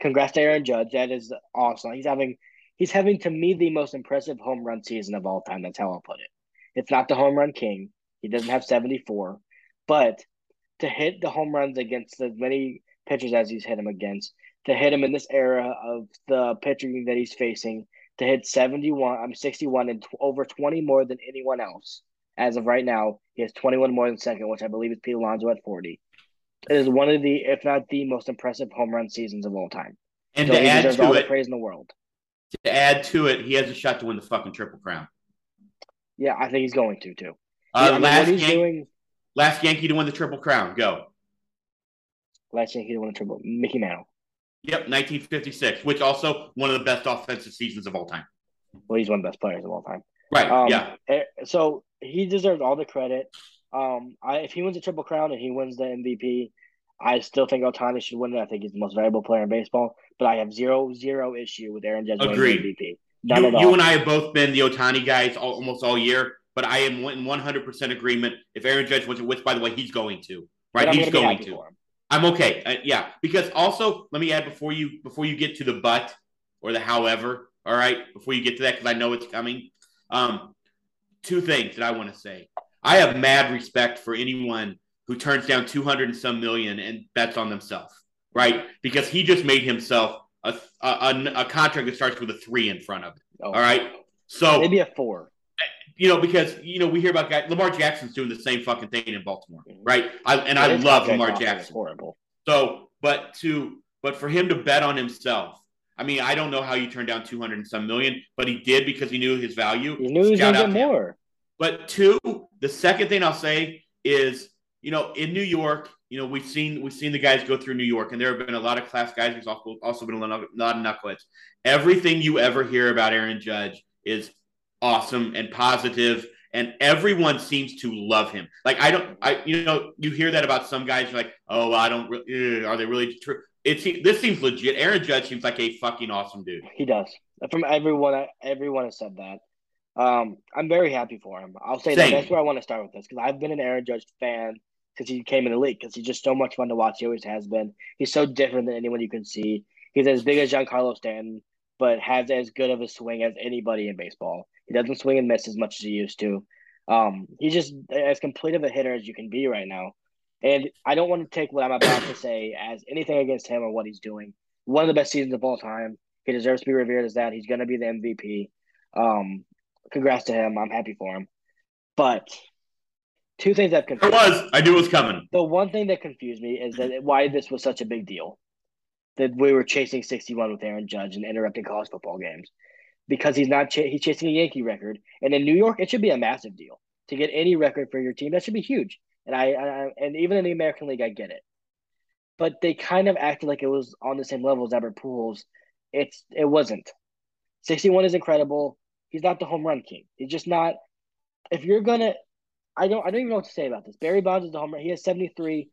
congrats to Aaron Judge. That is awesome. He's having he's having to me the most impressive home run season of all time. That's how I'll put it. It's not the home run king. He doesn't have 74, but to hit the home runs against as many pitchers as he's hit him against, to hit him in this era of the pitching that he's facing, to hit 71, I'm 61 and tw- over 20 more than anyone else. As of right now, he has 21 more than second, which I believe is Pete Alonso at 40. It is one of the, if not the most impressive home run seasons of all time. and So to add deserves all to the it, praise in the world. to add to it, he has a shot to win the fucking triple crown. Yeah, I think he's going to too. Uh, Yeah, I mean, last Yan- doing, last Yankee to win the triple crown. Go. last Yankee to win a triple. Mickey Mantle. Yep, 1956, which also one of the best offensive seasons of all time. Well, he's one of the best players of all time. Right. Um, yeah. eh, So he deserves all the credit. Um, I, if he wins a triple crown and he wins the MVP, I still think Ohtani should win it. I think he's the most valuable player in baseball. But I have zero zero issue with Aaron Judge winning the MVP. None You, at all. you and I have both been the Ohtani guys all, almost all year, but I am in 100% agreement. If Aaron Judge wins it, which by the way, he's going to, right? He's going to. I'm okay. Uh, yeah, because also let me add before you before you get to the but or the however. All right, before you get to that, because I know it's coming. Um, two things that I want to say. I have mad respect for anyone who turns down 200 and some million and bets on themselves, right? Because he just made himself a, a, a, a contract that starts with a three in front of it. Oh, All right. So maybe a four. you know, because you know, we hear about guys. Lamar Jackson's doing the same fucking thing in Baltimore, Mhm. right? I, and I love Lamar Jackson. Horrible. So, but to but for him to bet on himself, I mean, I don't know how you turned down two hundred and some million, but he did because he knew his value. He knew he was Shout gonna get more. But two, the second thing I'll say is, you know, in New York, you know, we've seen we've seen the guys go through New York, and there have been a lot of class guys. There's also also been a lot of, knuckleheads. Everything you ever hear about Aaron Judge is awesome and positive, and everyone seems to love him. Like I don't, I you know, you hear that about some guys. You're like, oh, I don't. Re- are they really true? It seems this seems legit. Aaron Judge seems like a fucking awesome dude. He does. From everyone, everyone has said that. Um, I'm very happy for him. I'll say that that's where I want to start with this because I've been an Aaron Judge fan since he came in the league because he's just so much fun to watch. He always has been. He's so different than anyone you can see. He's as big as Giancarlo Stanton, but has as good of a swing as anybody in baseball. He doesn't swing and miss as much as he used to. Um, he's just as complete of a hitter as you can be right now. And I don't want to take what I'm about to say as anything against him or what he's doing. One of the best seasons of all time. He deserves to be revered as that. He's going to be the MVP. Um, congrats to him. I'm happy for him. But two things that confused was. I knew it was coming. the one thing that confused me is that why this was such a big deal. That we were chasing 61 with Aaron Judge and interrupting college football games because he's not ch- he's chasing a Yankee record, and in New York it should be a massive deal to get any record for your team. That should be huge, and I, I and even in the American League I get it, but they kind of acted like it was on the same level as Albert Pujols. It's it wasn't. 61 is incredible. He's not the home run king. He's just not. If you're gonna, I don't I don't even know what to say about this. Barry Bonds is the home run. He has 73,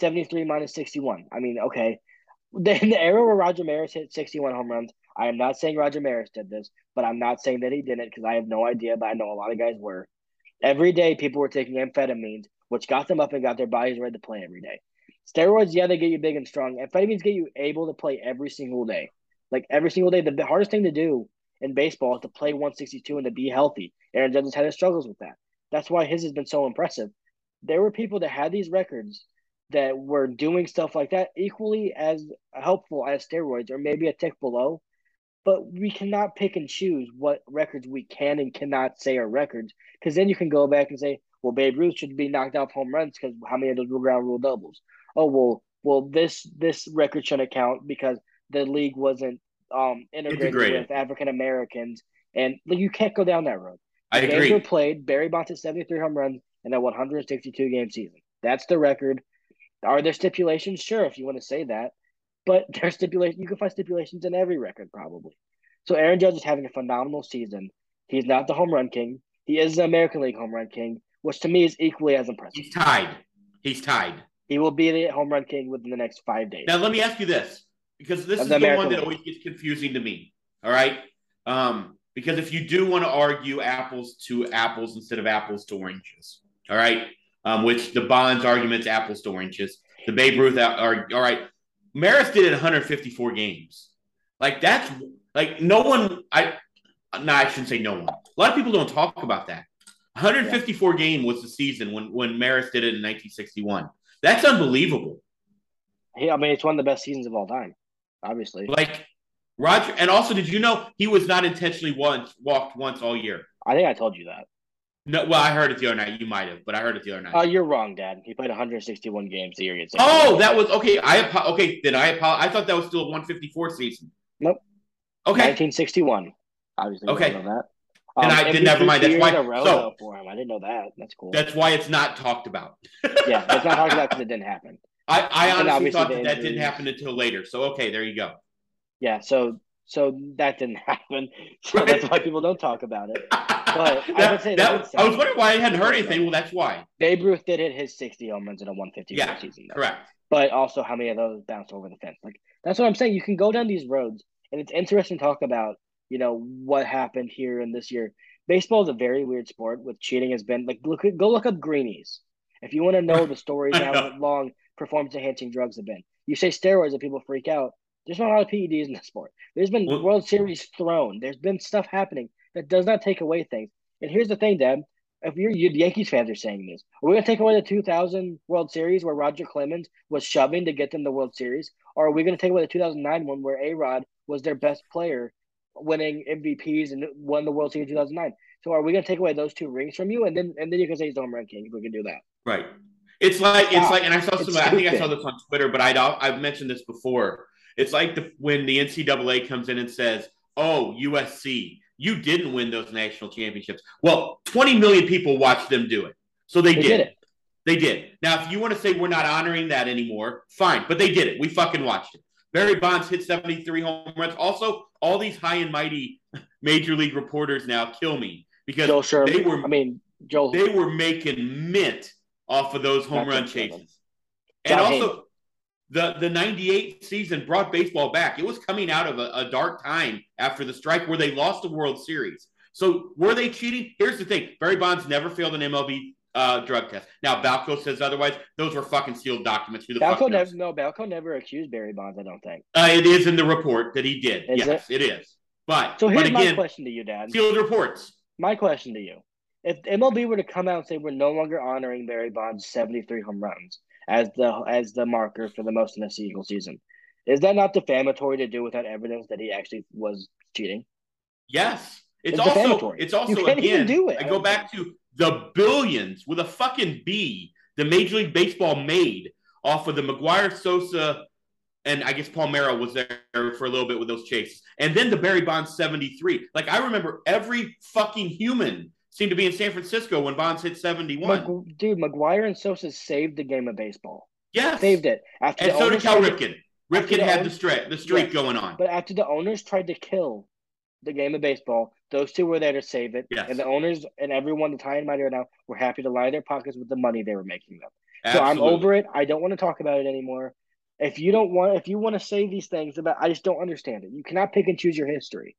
73 minus 61. I mean, okay. In the era where Roger Maris hit 61 home runs, I am not saying Roger Maris did this, but I'm not saying that he didn't because I have no idea, but I know a lot of guys were. Every day, people were taking amphetamines, which got them up and got their bodies ready to play every day. Steroids, yeah, they get you big and strong. Amphetamines get you able to play every single day. Like every single day. The hardest thing to do in baseball is to play 162 and to be healthy. Aaron Judge has had his struggles with that. That's why his has been so impressive. There were people that had these records that were doing stuff like that equally as helpful as steroids or maybe a tick below. But we cannot pick and choose what records we can and cannot say are records because then you can go back and say, well, Babe Ruth should be knocked off home runs because how many of those were ground rule doubles? Oh, well, well, this this record shouldn't count because the league wasn't um integrated, Integrated. with African Americans And like, you can't go down that road. I The agree. Games were played. Barry Bonds hit 73 home runs in a 162 game season. That's the record. Are there stipulations? Sure, if you want to say that. But there's stipulation. You can find stipulations in every record, probably. So Aaron Judge is having a phenomenal season. He's not the home run king. He is the American League home run king, which to me is equally as impressive. He's tied. He's tied. He will be the home run king within the next five days. Now let me ask you this, because this Of is the one that League. always gets confusing to me. All right, um, because if you do want to argue apples to apples instead of apples to oranges, all right, um, which the Bonds argument's apples to oranges, the Babe Ruth are all right. Maris did it 154 games. Like that's like no one. I no, I shouldn't say no one. A lot of people don't talk about that. 154 game was the season when when Maris did it in 1961. That's unbelievable. He, I mean, it's one of the best seasons of all time, obviously. Like Roger, and also, did you know he was not intentionally once walked once all year? I think I told you that. No, well, I heard it the other night. You might have, but I heard it the other night. Oh, you're wrong, Dad. He played 161 games the year. he oh, that was okay. I apo- okay. Then I apologize. I thought that was still a 154 season. Nope. Okay. 1961. Obviously, Okay. you that. Then um, I- then never mind. That's why- a row, so- for him. I didn't know that. That's cool. That's why it's not talked about. yeah, it's not talked about because it didn't happen. I, I honestly thought that that didn't happen until later. So okay, there you go. Yeah, so so that didn't happen. So Right. that's why people don't talk about it. But I would say that- that I was wondering why I hadn't heard anything. Well, that's why. Babe Ruth did hit his 60 home runs in a 150 Yeah, season, though. Correct. but also how many of those bounced over the fence. Like that's what I'm saying. You can go down these roads, and it's interesting to talk about. You know what happened here and this year. Baseball is a very weird sport with cheating has been like look go look up greenies if you want to know the stories how know. long performance enhancing drugs have been. You say steroids and people freak out. There's not a lot of PEDs in the sport. There's been Well- World Series thrown. There's been stuff happening that does not take away things. And here's the thing, Deb. If you're you Yankees fans are saying this, are we gonna take away the 2000 World Series where Roger Clemens was shoving to get them the World Series, or are we gonna take away the 2009 one where A Rod was their best player, winning MVPs and won the World Series in 2009? So are we gonna take away those two rings from you, and then and then you can say he's the home run king if we can do that? Right. It's like it's Stop. like, and I saw some. I think I saw this on Twitter, but I'd I've mentioned this before. It's like the when the NCAA comes in and says, "Oh, USC, you didn't win those national championships." Well, 20 million people watched them do it, so they, They did. did it. They did. Now, if you want to say we're not honoring that anymore, fine, but they did it. We fucking watched it. Barry Bonds hit 73 home runs. Also, all these high and mighty major league reporters now kill me because Joel Sherman. they were I mean, Joel. they were making mint off of those home run chases. And also, the the '98 season brought baseball back. It was coming out of a, a dark time after the strike where they lost the World Series. So were they cheating? Here's the thing: Barry Bonds never failed an MLB uh, drug test. Now Balco says otherwise. Those were fucking sealed documents. Who the fuck Balco knows? never no Balco never accused Barry Bonds. I don't think. Uh, it is in the report that he did. Is yes, it is. But So here's but my question to you, Dad. sealed reports. My question to you: If MLB were to come out and say we're no longer honoring Barry Bonds' 73 home runs as the as the marker for the most in a single season, is that not defamatory to do without evidence that he actually was cheating? Yes. It's, It's also it's also again do it, I go back to the billions with a fucking B the Major League Baseball made off of the McGwire Sosa and I guess Palmeiro was there for a little bit with those chases. And then the Barry Bonds 73. Like I remember every fucking human seemed to be in San Francisco when Bonds hit 71. Mag- dude, McGwire and Sosa saved the game of baseball. yes. Saved it after And the so did Cal Ripken. Ripken had the streak the streak Yes. going on. But after the owners tried to kill the game of baseball, those two were there to save it. Yes. And the owners and everyone, the tie and mighty right now, were happy to line their pockets with the money they were making them. So I'm over it. I don't want to talk about it anymore. If you don't want, if you want to say these things about, I just don't understand it. You cannot pick and choose your history.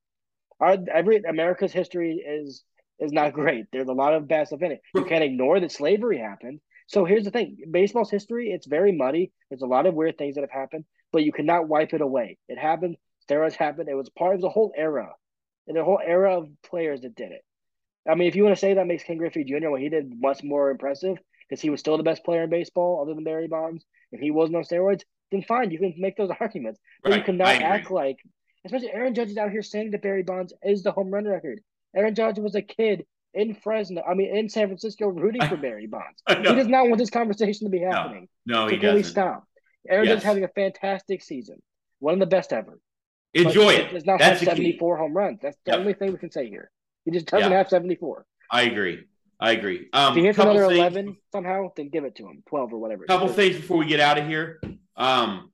Our every America's history is is not great. There's a lot of bad stuff in it. You can't ignore that slavery happened. So here's the thing: baseball's history. It's very muddy. There's a lot of weird things that have happened, but you cannot wipe it away. It happened. Steroids happened. It was part of the whole era, and the whole era of players that did it. I mean, if you want to say that makes Ken Griffey Jr. what he did much more impressive because he was still the best player in baseball other than Barry Bonds, and he wasn't on steroids, then fine, you can make those arguments. But you cannot act like, especially Aaron Judge is out here saying that Barry Bonds is the home run record. Aaron Judge was a kid in Fresno, I mean, in San Francisco, rooting for Barry Bonds. He does not want this conversation to be happening. No, so he doesn't. stop? Aaron Judge Yes. is having a fantastic season, one of the best ever. Enjoy it. Does not That's have the key. 74 home runs. That's the Yep. only thing we can say here. He just doesn't Yeah. have 74. I agree. I agree. Um, if he hits another things- 11 somehow, then give it to him. 12 or whatever. couple things before we get out of here. Um,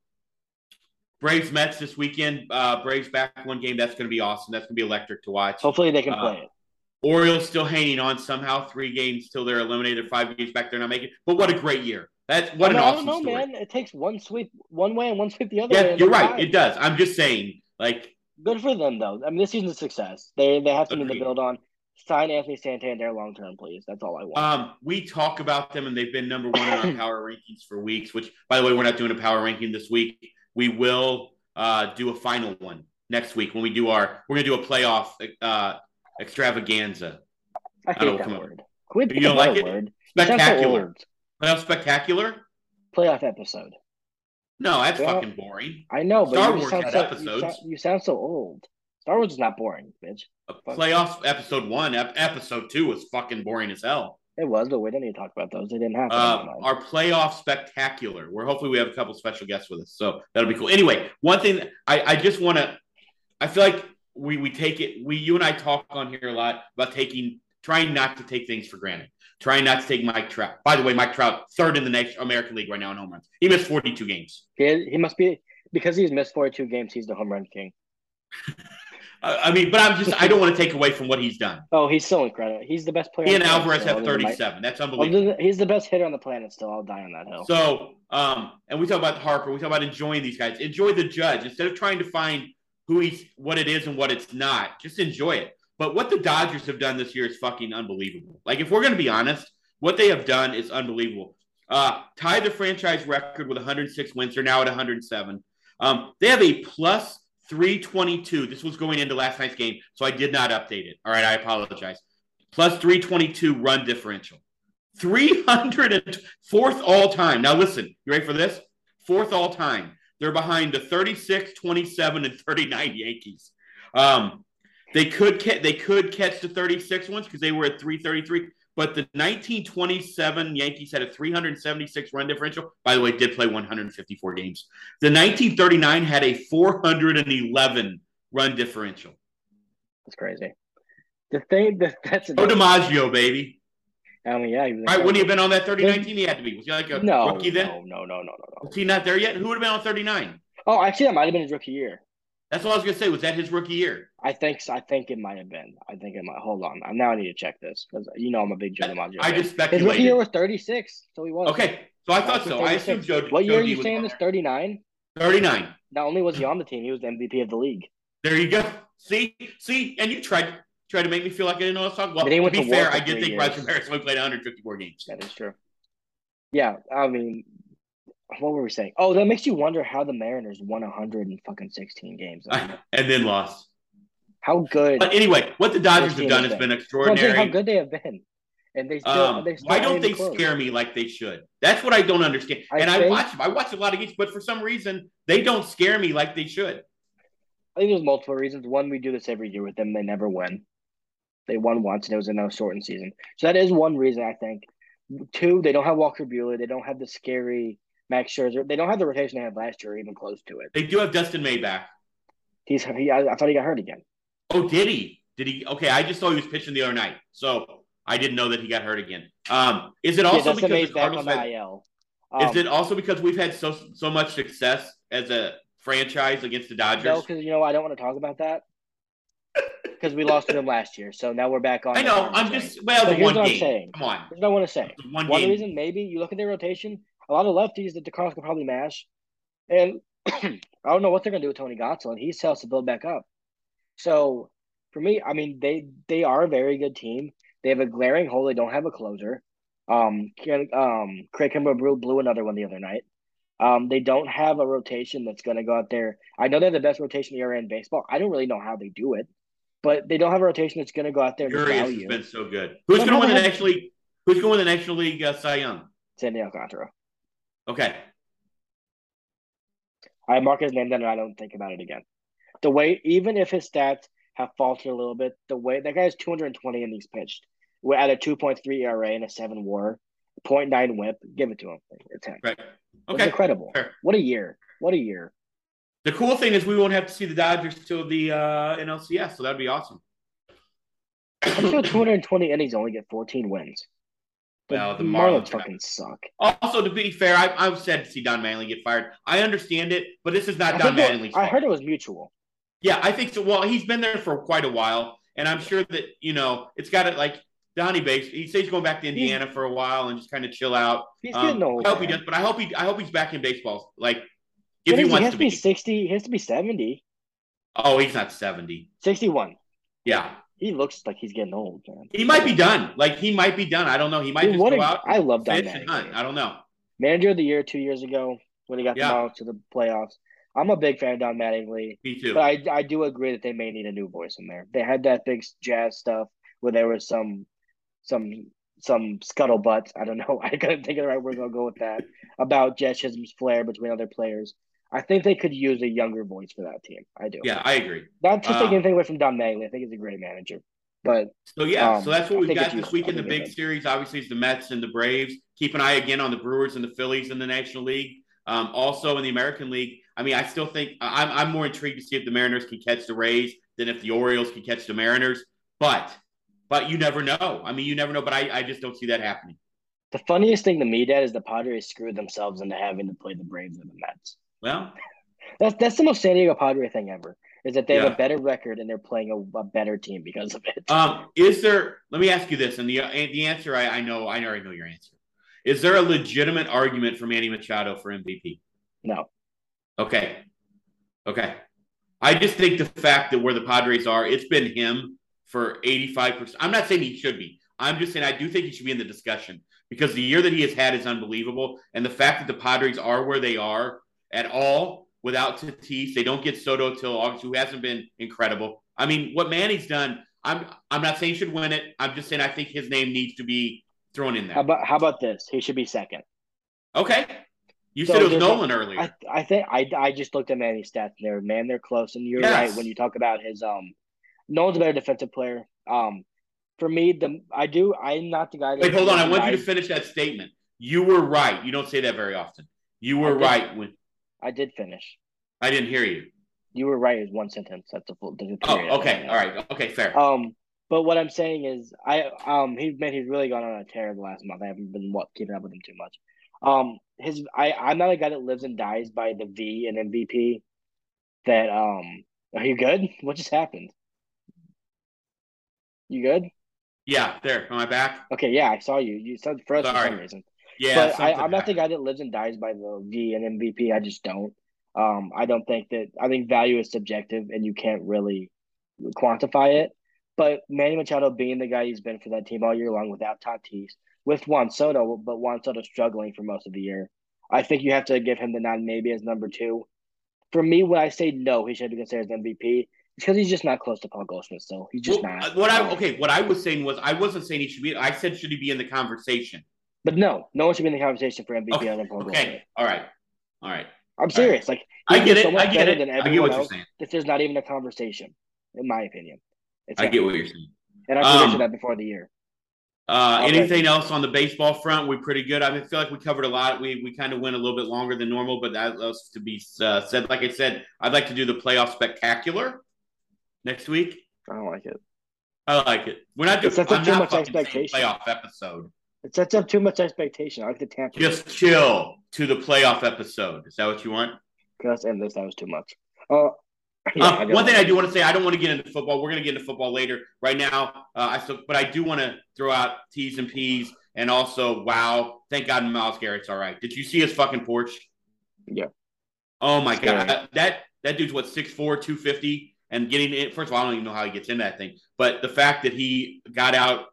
Braves Mets this weekend. Uh, Braves back one game. That's going to be awesome. That's going to be electric to watch. Hopefully they can Uh, play it. Orioles still hanging on somehow. Three games till they're eliminated. Five games back. They're not making. But what a great year. That's what an I, I awesome don't know, story. man. It takes one sweep one way and one sweep the other way. Yeah, and you're right. It does. I'm just saying. Like Good for them, though. I mean, this season's a success. They they have something to build on. Sign Anthony Santander long term, please. That's all I want. Um, we talk about them and they've been number one in our power rankings for weeks, which by the way, we're not doing a power ranking this week. We will uh do a final one next week when we do our we're gonna do a playoff uh extravaganza. I I don't hate that come up- word. Quit You don't like it? word. It sounds so Spectacular. Playoff spectacular? Playoff episode. No, that's Well, fucking boring. I know, but Star you Wars sound had so, you, episodes. sound, you sound so old. Star Wars is not boring, bitch. A playoff episode one, ep- episode two was fucking boring as hell. It was, but we didn't even talk about those. They didn't happen. Uh, our playoff spectacular. Where hopefully we have a couple special guests with us, so that'll be cool. Anyway, one thing I, I just want to, I feel like we we take it. We you and I talk on here a lot about taking, trying not to take things for granted. Trying not to take Mike Trout. By the way, Mike Trout third in the next American League right now in home runs. He missed forty two games. he, he must be because he's missed 42 games. He's the home run king. I, mean, but I'm just I don't want to take away from what he's done. Oh, he's so incredible. He's the best player. He and Alvarez still, have other than Mike- 37. That's unbelievable. He's the best hitter on the planet. Still, I'll die on that hill. So, um, and we talk about Harper. We talk about enjoying these guys. Enjoy the judge instead of trying to find who he's, what it is, and what it's not. Just enjoy it. But what the Dodgers have done this year is fucking unbelievable. Like, if we're going to be honest, what they have done is unbelievable. Uh, tied the franchise record with 106 wins. They're now at 107. Um, they have a plus 322. This was going into last night's game, so I did not update it. All right, I apologize. Plus 322 run differential. 304th all time. Now, listen, you ready for this? Fourth all time. They're behind the 36, 27, and 39 Yankees. Um, they could ca- they could catch the 36 ones because they were at 333. But the 1927 Yankees had a 376 run differential. By the way, did play 154 games. The 1939 had a 411 run differential. That's crazy. The thing that that's Oh, DiMaggio, baby. I mean, yeah, he was Right? Wouldn't he have been on that 39 team? He had to be. Was he like a no, rookie then? no, no, no, no, no, no. Was he not there yet? Who would have been on 39? Oh, actually, that might have been his rookie year. That's what I was going to say. Was that his rookie year? I think I think it might have been. I think it might. Hold on. Now I need to check this because you know I'm a big Joe DiMaggio. I just his rookie year was 36, so he was. Okay, so I thought so. I assumed Joe. What year are you saying this? 39. 39. Not only was he on the team, he was the MVP of the league. There you go. See, see, and you tried tried to make me feel like I didn't know what I was talking about. He to be fair, I did think years. Roger Maris only played 154 games. That is true. Yeah, I mean, what were we saying? Oh, that makes you wonder how the Mariners won 100 and fucking 16 games. And then lost. how good? But anyway, what the Dodgers have done has been No, extraordinary. how good they have been, and they still. Um, they still why don't they close. scare me like they should? That's what I don't understand. I and I watch them. I watch a lot of games, but for some reason they don't scare me like they should. I think there's multiple reasons. One, we do this every year with them. They never win. They won once, and it was in a shortened season. So that is one reason I think. Two, they don't have Walker Buehler. They don't have the scary Max Scherzer. They don't have the rotation they had last year, or even close to it. They do have Dustin May back. He's. He, I, I thought he got hurt again. Oh, did he? Did he? Okay, I just saw he was pitching the other night, so I didn't know that he got hurt again. Um, is it also that's because May's the Cardinals had, IL. is Um, it also because we've had so so much success as a franchise against the Dodgers? No, because you know I don't want to talk about that because we lost to them last year. So now we're back on. I know. I'm just well, So the here's one what I'm saying. Come on, Here's what I want to say. one One reason, maybe you look at their rotation. A lot of lefties that the Cardinals could probably mash, and I don't know what they're going to do with Tony Gatto, and he still to build back up. So for me, I mean, they they are a very good team. They have a glaring hole. They don't have a closer. Um, Ken- um, Craig Kimbrel blew, blew another one the other night. Um, they don't have a rotation that's going to go out there. I know they're the best rotation ERA in baseball. I don't really know how they do it, but they don't have a rotation that's going to go out there Urias has been so good. Who's going to win the National League? Who's going to win the National League uh, Cy Young? Sandy Alcantara. Okay, I mark his name, then and I don't think about it again. The way, even if his stats have faltered a little bit, the way that guy has 220 innings pitched, we're at a 2.3 ERA and a seven WAR, 0.9 WHIP. Give it to him. It's him. right. It's incredible. Fair. What a year! What a year! The cool thing is we won't have to see the Dodgers till the uh, NLCS, so that'd be awesome. I'm sure 220 innings only get 14 wins. But Well, the Marlins Marlins- fucking suck. Also, to be fair, I, I'm sad to see Don Mattingly get fired. I understand it, but this is not I, Don Mattingly's I heard it was mutual. Yeah, I think so. Well, he's been there for quite a while, and I'm sure that you know it's got it. Like Donnie Bates, he says he's going back to Indiana for a while and just kind of chill out. He's Um, getting old. I hope he does, but I hope he, I hope he's back in baseball. Like if he is wants has to be be. 60. He has to be 70. Oh, he's not seventy. 61. Yeah, He looks like he's getting old, man. he might be done. Like he might be done. I don't know. He might Dude, just go a- out, I love Don fish and hunt. Mattingly. I don't know. Manager of the year two years ago when he got Yeah. the Marlins to the playoffs. I'm a big fan of Don Mattingly, Me too. but I I do agree that they may need a new voice in there. They had that big jazz stuff where there was some some some scuttlebutt. I don't know. I couldn't think of the right word. I'll go with that about Jazz Chisholm's flair between other players. I think they could use a younger voice for that team. I do. yeah, I agree. Not to take Um, anything away from Don Mattingly. I think he's a great manager, but So yeah, Um, so that's what I we've got this week in the big good. series. Obviously, it's the Mets and the Braves. Keep an eye again on the Brewers and the Phillies in the National League. Um, also in the American League, I mean, I still think I'm I'm more intrigued to see if the Mariners can catch the Rays than if the Orioles can catch the Mariners. But but you never know. I mean, you never know. But I, I just don't see that happening. the funniest thing to me, Dad, is the Padres screwed themselves into having to play the Braves and the Mets. Well, That's that's the most San Diego Padre thing ever. Is that they have a better record and they're playing a, a better team because of it. um, is there? Let me ask you this, and the and the answer I, I know I already know your answer. Is there a legitimate argument for Manny Machado for MVP? no, Okay. Okay. I just think the fact that where the Padres are, it's been him for 85%. I'm not saying he should be. I'm just saying I do think he should be in the discussion because the year that he has had is unbelievable. And the fact that the Padres are where they are at all without Tatis, they don't get Soto till August, who hasn't been incredible. I mean, what Manny's done, I'm I'm not saying he should win it. I'm just saying I think his name needs to be thrown in there. how there. about how about this? He should be second. Okay. You So said it was there's a- Nolan earlier. I I think I I just looked at Manny's stats and they're man, they're close. And you're Yes. right when you talk about his um Nolan's a better defensive player. Um for me, the I do I'm not the guy that Wait, hold on. I want you to finish that statement. You were right. You don't say that very often. You were right when I did finish. I didn't hear you. You were right is one sentence. That's a full there's Oh, okay. All right. Okay, fair. Um, but what I'm saying is, I um, he man, he's really gone on a tear the last month. I haven't been what keeping up with him too much. Um, his I I'm not a guy that lives and dies by the V and MVP. That um, are you good? What just happened? You good? Yeah, there. Am I back? Okay, yeah, I saw you. You said for us for some reason. Yeah. but I, I'm not the guy that lives and dies by the V and MVP. I just don't. Um, I don't think that. I think value is subjective, and you can't really quantify it. But Manny Machado being the guy he's been for that team all year long without Tatis, with Juan Soto, but Juan Soto struggling for most of the year, I think you have to give him the nod maybe as number two. For me, when I say no, he should be considered as MVP because he's just not close to Paul Goldschmidt. Still, he's just Well, not. what I okay, what I was saying was I wasn't saying he should be. I said should he be in the conversation? But no, no one should be in the conversation for MVP Okay. other than Paul. Okay. All right. All right. I'm serious. Like I get so it. much I get it. I get what you're saying. that there's not even a conversation, in my opinion. It's I get what you're saying. and I predicted Um, that before the year. Uh, Alright. anything else on the baseball front? We're pretty good. I feel like we covered a lot. We we kind of went a little bit longer than normal, but that was to be uh, said. Like I said, I'd like to do the playoff spectacular next week. I don't like it. I like it. We're not doing. That's I'm too not much expectation. playoff episode. It sets up too much expectation. I like the Tampa. Just chill to the playoff episode. Is that what you want? Let's end this. That was too much. Oh, Um, one thing I do want to say, I don't want to get into football. We're going to get into football later. Right now, uh, I still, but I do want to throw out T's and P's, and also, wow, thank God Myles Garrett's all right. Did you see his fucking Porsche? Yeah. Oh my Scary. God, that, that that dude's what 6'4", 250, and getting it. First of all, I don't even know how he gets in that thing, but the fact that he got out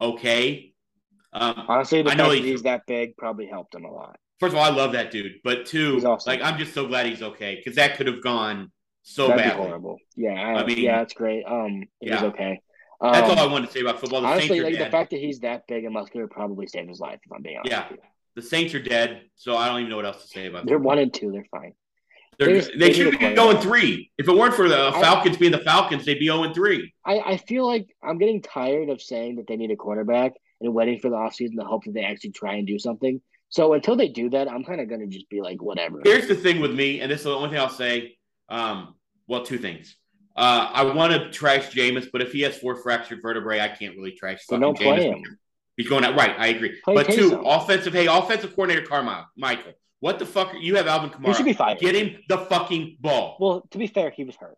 okay. Um, Honestly, the I know fact he's- he's that big probably helped him a lot. first of all, I love that dude, but two, awesome. like I'm just so glad he's okay because that could have gone so That'd badly. horrible. Yeah, I, I mean- yeah, it's great. Um, he's Yeah. okay. That's Um, all I wanted to say about football. The honestly, Saints like the fact that he's that big and muscular probably saved his life. If I'm being honest, Yeah. The Saints are dead, so I don't even know what else to say about that. they're them. one and two. They're fine. They're, they they should be going three. If it weren't for the I- Falcons being the Falcons, they'd be 0 and 3. I, I feel like I'm getting tired of saying that they need a quarterback and waiting for the offseason to hope that they actually try and do something. So until they do that, I'm kind of gonna just be like, whatever. Here's the thing with me, and this is the only thing I'll say. Um, well, two things. Uh, I want to trash Jameis, but if he has four fractured vertebrae, I can't really trash. So fucking don't play Jameis. him. He's going out right. I agree. Play but two, offensive. Hey, offensive coordinator Carmine, Michael. What the fuck? Are, you have Alvin Kamara. He should be fired. Get him the fucking ball. Well, to be fair, he was hurt.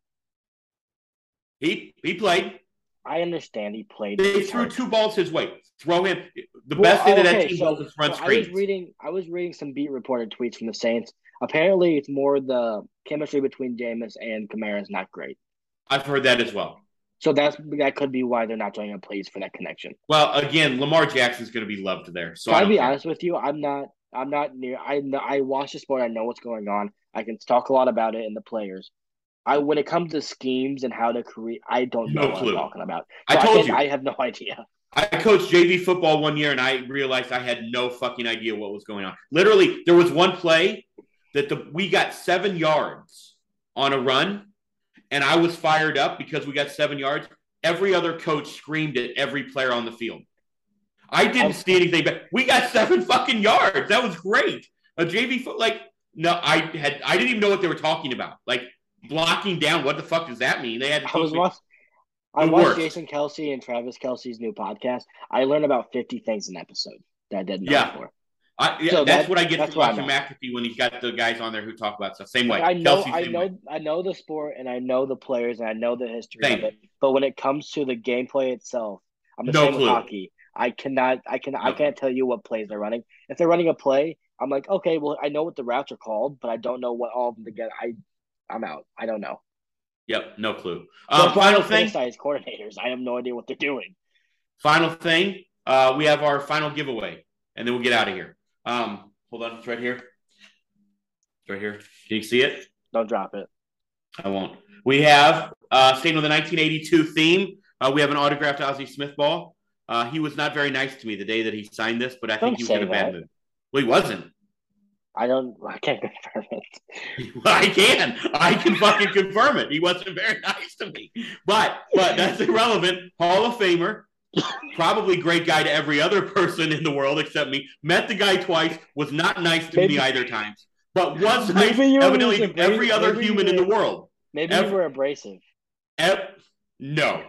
He he played. I understand he played. They he threw two balls his way. Throw him. The Well, best thing that that okay, team so- does is run so I was reading. I was reading some beat reporter tweets from the Saints. Apparently, it's more the chemistry between Jameis and Kamara is not great. I've heard that as well. So that's that could be why they're not throwing him plays for that connection. Well, again, Lamar Jackson's going to be loved there. So I'll be care. honest with you, I'm not. I'm not near. I know, I watch the sport. I know what's going on. I can talk a lot about it and the players. I when it comes to schemes and how to create, I don't know No what clue. I'm talking about. I told can- you. I have no idea. I coached JV football one year and I realized I had no fucking idea what was going on. Literally, there was one play that the we got seven yards on a run, and I was fired up because we got seven yards. Every other coach screamed at every player on the field. I didn't see anything, but we got seven fucking yards. That was great. A JV foot like no, I had I didn't even know what they were talking about. Like blocking down, what the fuck does that mean? They had to I was watching. I watched. Jason Kelce and Travis Kelce's new podcast. I learned about 50 things an episode that I didn't know Yeah. before. I, yeah, So that's that- what I get from watching McAfee when he's got the guys on there who talk about stuff. Same way. I know, Kelsey, I know, way. I know the sport and I know the players and I know the history Same. of it. But when it comes to the gameplay itself, I'm the No same with hockey. I cannot, I can. I can't tell you what plays they're running. If they're running a play, I'm like, okay, well, I know what the routes are called, but I don't know what all of them together. I, I'm out. I don't know. Yep, no clue. Um, final don't thing. criticize coordinators. I have no idea what they're doing. Final thing. Uh, we have our final giveaway, and then we'll get out of here. Um, hold on, it's right here. It's right here. Can you see it? Don't drop it. I won't. We have uh, staying with the 1982 theme. Uh, we have an autographed Ozzie Smith ball. Uh, he was not very nice to me the day that he signed this, but I Don't think he was in a bad mood. Well, he wasn't. I don't. I can't confirm it. I can. I can fucking confirm it. He wasn't very nice to me. But but that's irrelevant. Hall of Famer, probably great guy to every other person in the world except me. Met the guy twice, was not nice to Maybe- me either times, but was nice you evidently to every other human you in the world. Maybe Ev- you were abrasive. Ev- no.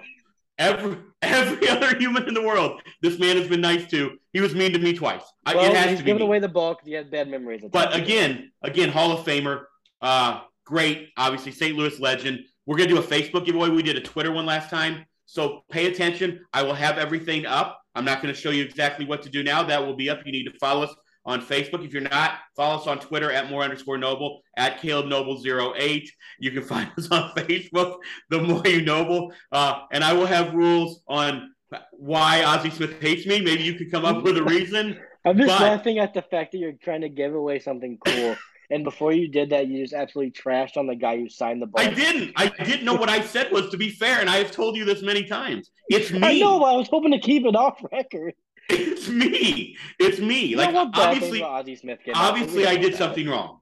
Every every other human in the world, this man has been nice to. He was mean to me twice. I, Well, it has he's to be. giving me. away the ball because he had bad memories. But again, again, Hall of Famer, uh, great, obviously St. Louis legend. We're gonna do a Facebook giveaway. We did a Twitter one last time, so pay attention. I will have everything up. I'm not going to show you exactly what to do now. That will be up. You need to follow us on Facebook. If you're not, follow us on Twitter at more underscore noble at Caleb Noble 08. You can find us on Facebook, the more you noble. Uh, and I will have rules on why Ozzie Smith hates me. Maybe you could come up with a reason. I'm just but- laughing at the fact that you're trying to give away something cool, and before you did that, you just absolutely trashed on the guy who signed the ball. I didn't. I didn't know what I said was to be fair, and I have told you this many times. It's me. I know. but I was hoping to keep it off record. It's me. It's me. You like know what bad obviously, thing about Ozzie Smith obviously, I did something wrong,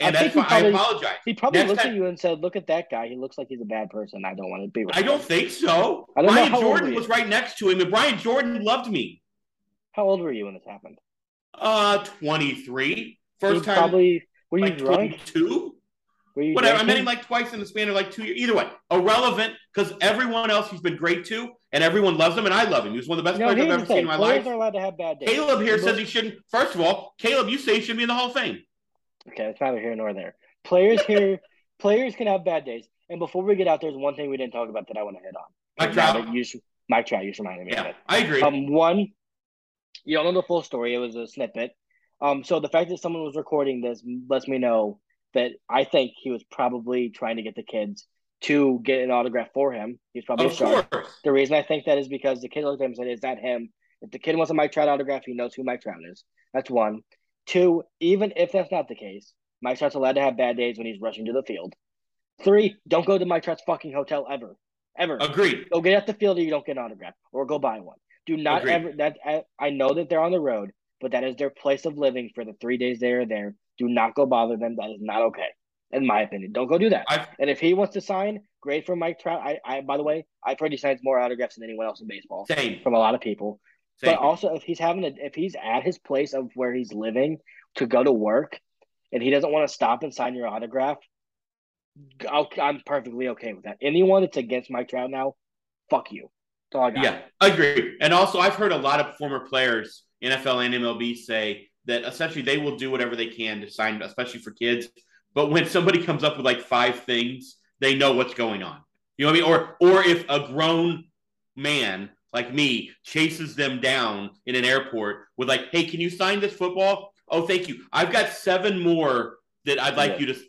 I and that's think fine. he I apologize. He probably Next looked time- at you and said, "Look at that guy. He looks like he's a bad person. I don't want to be with I him." don't think so. I don't Brian Jordan was right next to him, and Brian Jordan loved me. How old were you when this happened? Uh, twenty three. First time, probably were you like drunk? two. Whatever. I met him like twice in the span of like two years. Either way, irrelevant because everyone else he's been great to, and everyone loves him, and I love him. He was one of the best No, players I've ever seen in my Players life. are allowed to have bad days. Caleb here says he shouldn't. First of all, Caleb, you say he should be in the Hall of Fame. Okay, it's neither here nor there. Players here, players can have bad days. And before we get out, there's one thing we didn't talk about that I want to hit on. Mike Trout. You Mike Trout, you should remind me of Yeah, it. I agree. Um, one, you don't know the full story. It was a snippet. Um, so the fact that someone was recording this lets me know that I think he was probably trying to get the kids to get an autograph for him. He's probably a of shark. course. The reason I think that is because the kid looked at him and said, "Is that him?" If the kid wants a Mike Trout autograph, he knows who Mike Trout is. That's one. Two, even if that's not the case, Mike Trout's allowed to have bad days when he's rushing to the field. Three, don't go to Mike Trout's fucking hotel ever, ever. Agreed. Go get at the field or you don't get an autograph, or go buy one. Do not Agreed. ever. That I, I know that they're on the road, but that is their place of living for the three days they are there. Do not go bother them. That is not okay, in my opinion. Don't go do that. I've And if he wants to sign, great for Mike Trout. I, I by the way, I've heard he signs more autographs than anyone else in baseball same, from a lot of people. Same. But also, if he's having a, if he's at his place of where he's living to go to work, and he doesn't want to stop and sign your autograph, i am perfectly okay with that. Anyone that's against Mike Trout now, fuck you. Yeah, agree. And also, I've heard a lot of former players, NFL and MLB, say that essentially they will do whatever they can to sign, especially for kids. But when somebody comes up with like five things, they know what's going on. You know what I mean? Or or if a grown man like me chases them down in an airport with like, "Hey, can you sign this football?" Oh, thank you. I've got seven more that I'd like yeah. you to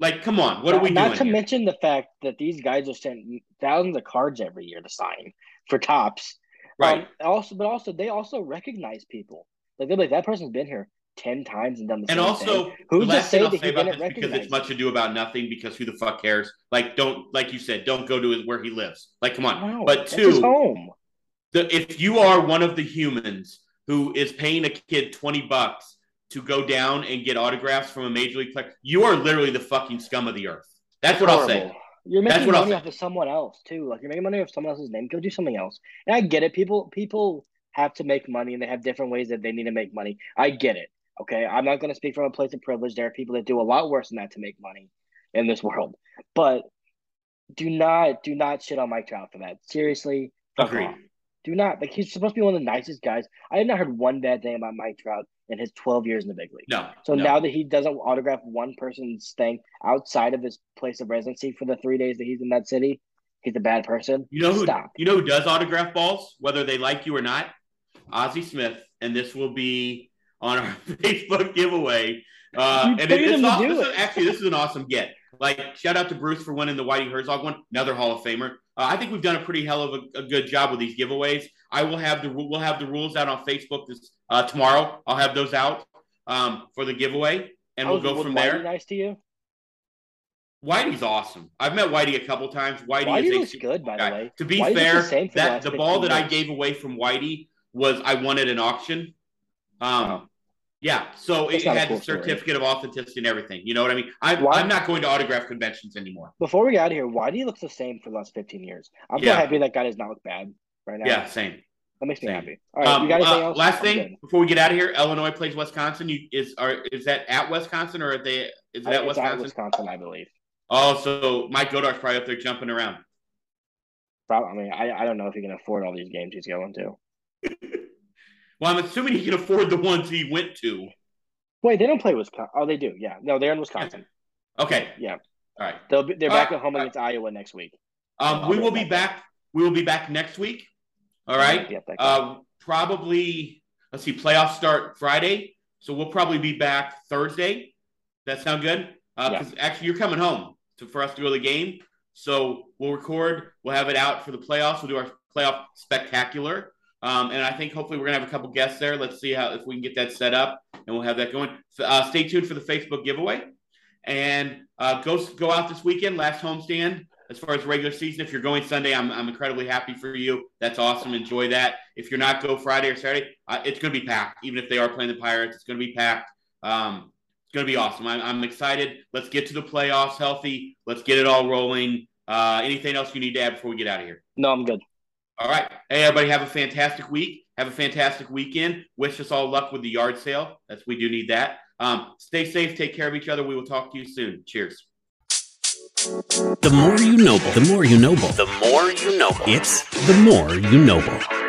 like. Come on, what not, are we not doing? Not to here? mention the fact that these guys are sending thousands of cards every year to sign for Topps. Right. Um, also, but also they also recognize people. Like they're like that person's been here ten times and done the same thing. and same also, thing. Who's to say that he didn't recognize? Because it's much ado about nothing. Because who the fuck cares? Like, don't like you said, don't go to his, where he lives. Like, come on. But two, home. The, if you are one of the humans who is paying a kid twenty bucks to go down and get autographs from a major league player, you are literally the fucking scum of the earth. That's what Horrible. I'll say. You're making money off of someone else too. Like you're making money off someone else's name. Go do something else. And I get it. People people have to make money and they have different ways that they need to make money. I get it. Okay. I'm not gonna speak from a place of privilege. There are people that do a lot worse than that to make money in this world. But do not do not shit on Mike Trout for that. Seriously. Agree. Do not like he's supposed to be one of the nicest guys. I have not heard one bad thing about Mike Trout in his 12 years in the big league. No. So no. now that he doesn't autograph one person's thing outside of his place of residency for the three days that he's in that city, he's a bad person. You know who? Stop. You know who does autograph balls, whether they like you or not? Ozzie Smith, and this will be on our Facebook giveaway. Uh, and it, it's awesome. This is, actually, this is an awesome get. Like, shout out to Bruce for winning the Whitey Herzog one, another Hall of Famer. Uh, I think we've done a pretty hell of a, a, good job with these giveaways. I will have the we'll have the rules out on Facebook this uh, tomorrow. I'll have those out um, for the giveaway, and we'll go from there. Nice to you. Whitey's awesome. I've met Whitey a couple times. Whitey, Whitey is looks good, by guy. the way. To be Whitey's fair, the that the ball that I gave away from Whitey was I won at an auction. Um, oh. Yeah, so That's it had cool the certificate story. of authenticity and everything. You know what I mean? I, I'm not going to autograph conventions anymore. Before we get out of here, why do you look the same for the last 15 years. I'm yeah. so happy that guy does not look bad right now. Yeah, same. That makes me same. happy. All right, um, you got anything uh, else? Last I'm thing good. before we get out of here, Illinois plays Wisconsin. You is are is that at Wisconsin or are they is that Wisconsin? At Wisconsin, I believe. Oh, so Mike Godar's probably up there jumping around. Probably. I mean, I, I don't know if he can afford all these games he's going to. well, I'm assuming he can afford the ones he went to. Wait, they don't play Wisconsin. Oh, they do. Yeah, no, they're in Wisconsin. Okay. Yeah. All right. They'll be, they're back at home against Iowa next week. Um, we will be back. We will be back next week. All right. Yeah, uh, probably. Let's see. Playoffs start Friday, so we'll probably be back Thursday. That sound good? Because uh, yeah. actually, you're coming home to, for us to go to the game, so we'll record. We'll have it out for the playoffs. We'll do our playoff spectacular. Um, and I think hopefully we're gonna have a couple guests there. Let's see how if we can get that set up, and we'll have that going. Uh, stay tuned for the Facebook giveaway, and uh, go go out this weekend. Last homestand as far as regular season. If you're going Sunday, I'm I'm incredibly happy for you. That's awesome. Enjoy that. If you're not, go Friday or Saturday. Uh, it's gonna be packed. Even if they are playing the Pirates, it's gonna be packed. Um, it's gonna be awesome. I'm, I'm excited. Let's get to the playoffs healthy. Let's get it all rolling. Uh, anything else you need to add before we get out of here? No, I'm good. All right. Hey, everybody, have a fantastic week. Have a fantastic weekend. Wish us all luck with the yard sale. That's we do need that. Um, stay safe. Take care of each other. We will talk to you soon. Cheers. The more you know, the more you know, the more you know. It's the more you know.